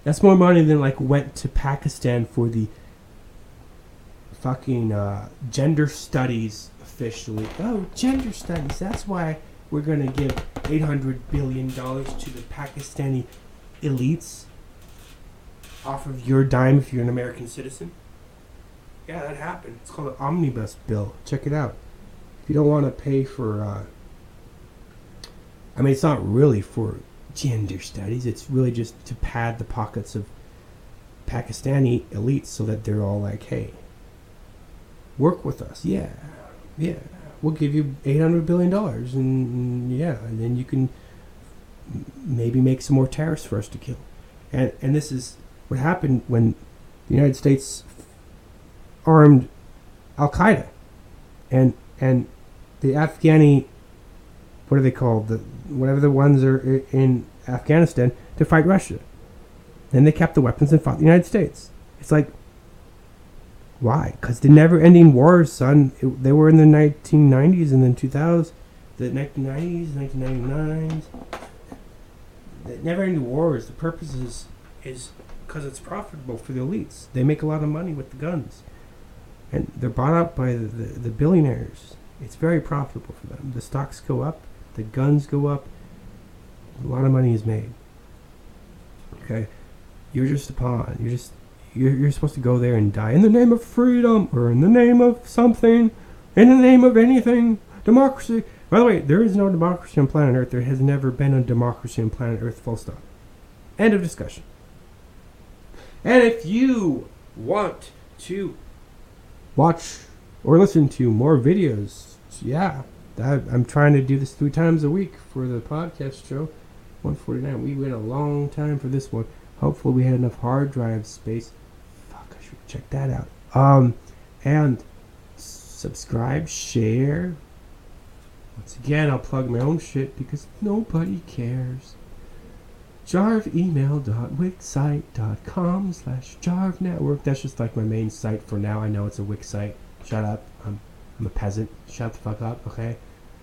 That's more money than like went to Pakistan for the fucking uh, gender studies officially. Oh, gender studies. That's why we're gonna give 800 billion dollars to the Pakistani elites off of your dime if you're an American citizen. Yeah, that happened. It's called an omnibus bill. Check it out. If you don't want to pay for, uh, I mean, it's not really for gender studies. It's really just to pad the pockets of Pakistani elites so that they're all like, hey, work with us. Yeah, yeah. We'll give you eight hundred billion dollars, and yeah, and then you can maybe make some more terrorists for us to kill. And and this is what happened when the United States armed Al Qaeda, and and the Afghani, what are they called? The whatever the ones are in Afghanistan to fight Russia. Then they kept the weapons and fought the United States. It's like, why? Because the never-ending wars, son. It, they were in the 1990s and then 2000s, the 1990s, 1999s. The never-ending wars. The purpose is is because it's profitable for the elites. They make a lot of money with the guns, and they're bought up by the, the, the billionaires. It's very profitable for them. The stocks go up, the guns go up. A lot of money is made. Okay, you're just a pawn. You're just you're, you're supposed to go there and die in the name of freedom or in the name of something, in the name of anything, democracy. By the way, there is no democracy on planet Earth. There has never been a democracy on planet Earth. Full stop. End of discussion. And if you want to watch or listen to more videos, yeah, that, I'm trying to do this three times a week for the podcast show. 149. We went a long time for this one. Hopefully, we had enough hard drive space. Fuck, I should check that out. Um, and subscribe, share. Once again, I'll plug my own shit because nobody cares. jarvemail.wixsite.com slash jarvnetwork. That's just like my main site for now. I know it's a Wix site. Shut up. I'm, a peasant. Shut the fuck up, okay?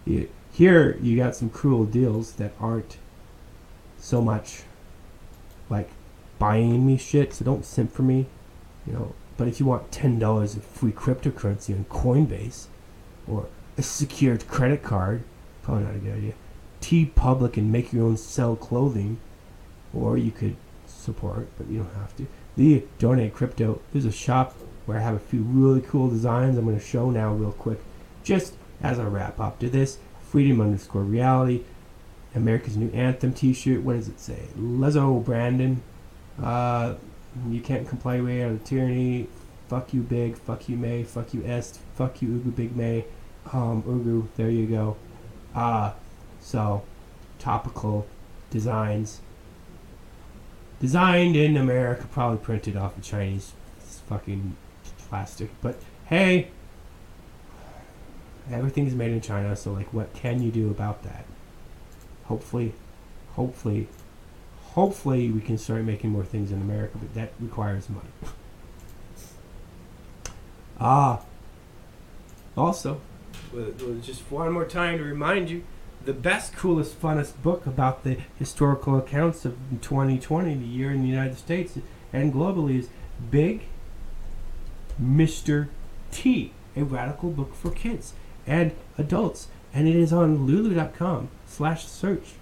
You, here, you got some cruel deals that aren't so much like buying me shit, so don't simp for me. You know, but if you want ten dollars of free cryptocurrency on Coinbase or a secured credit card, probably not a good idea. TeePublic and make your own sell clothing, or you could support, but you don't have to. The donate crypto. There's a shop where I have a few really cool designs. I'm going to show now real quick, just as I wrap up to this. Freedom underscore reality. America's new anthem T-shirt. What does it say? Let's Go Brandon. Uh, you can't comply way out tyranny. Fuck you, Big. Fuck you, May. Fuck you, Est. Fuck you, Ugu Big May. Um, Ugu. There you go. Uh, so topical designs. Designed in America, probably printed off of Chinese fucking plastic. But hey, everything's made in China, so like, what can you do about that? Hopefully, hopefully, hopefully we can start making more things in America, but that requires money. ah. Also, uh, just one more time to remind you, the best, coolest, funnest book about the historical accounts of 2020, the year in the United States and globally, is Big Mr. T, a radical book for kids and adults, and it is on lulu.com slash search.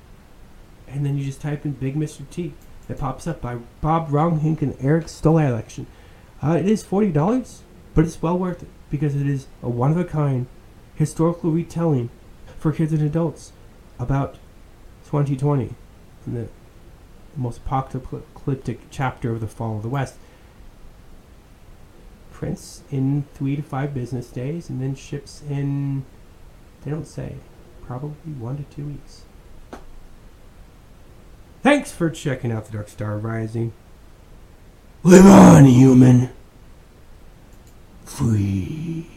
And then you just type in Big Mr. T. It pops up by Bob Ronghink and Eric Stolle election. Uh, it is forty dollars, but it's well worth it because it is a one of a kind historical retelling for kids and adults about 2020 and the most apocalyptic chapter of the fall of the West. Prints in three to five business days and then ships in, they don't say, probably one to two weeks. Thanks for checking out the Dark Star Rising. Live on, human. Free.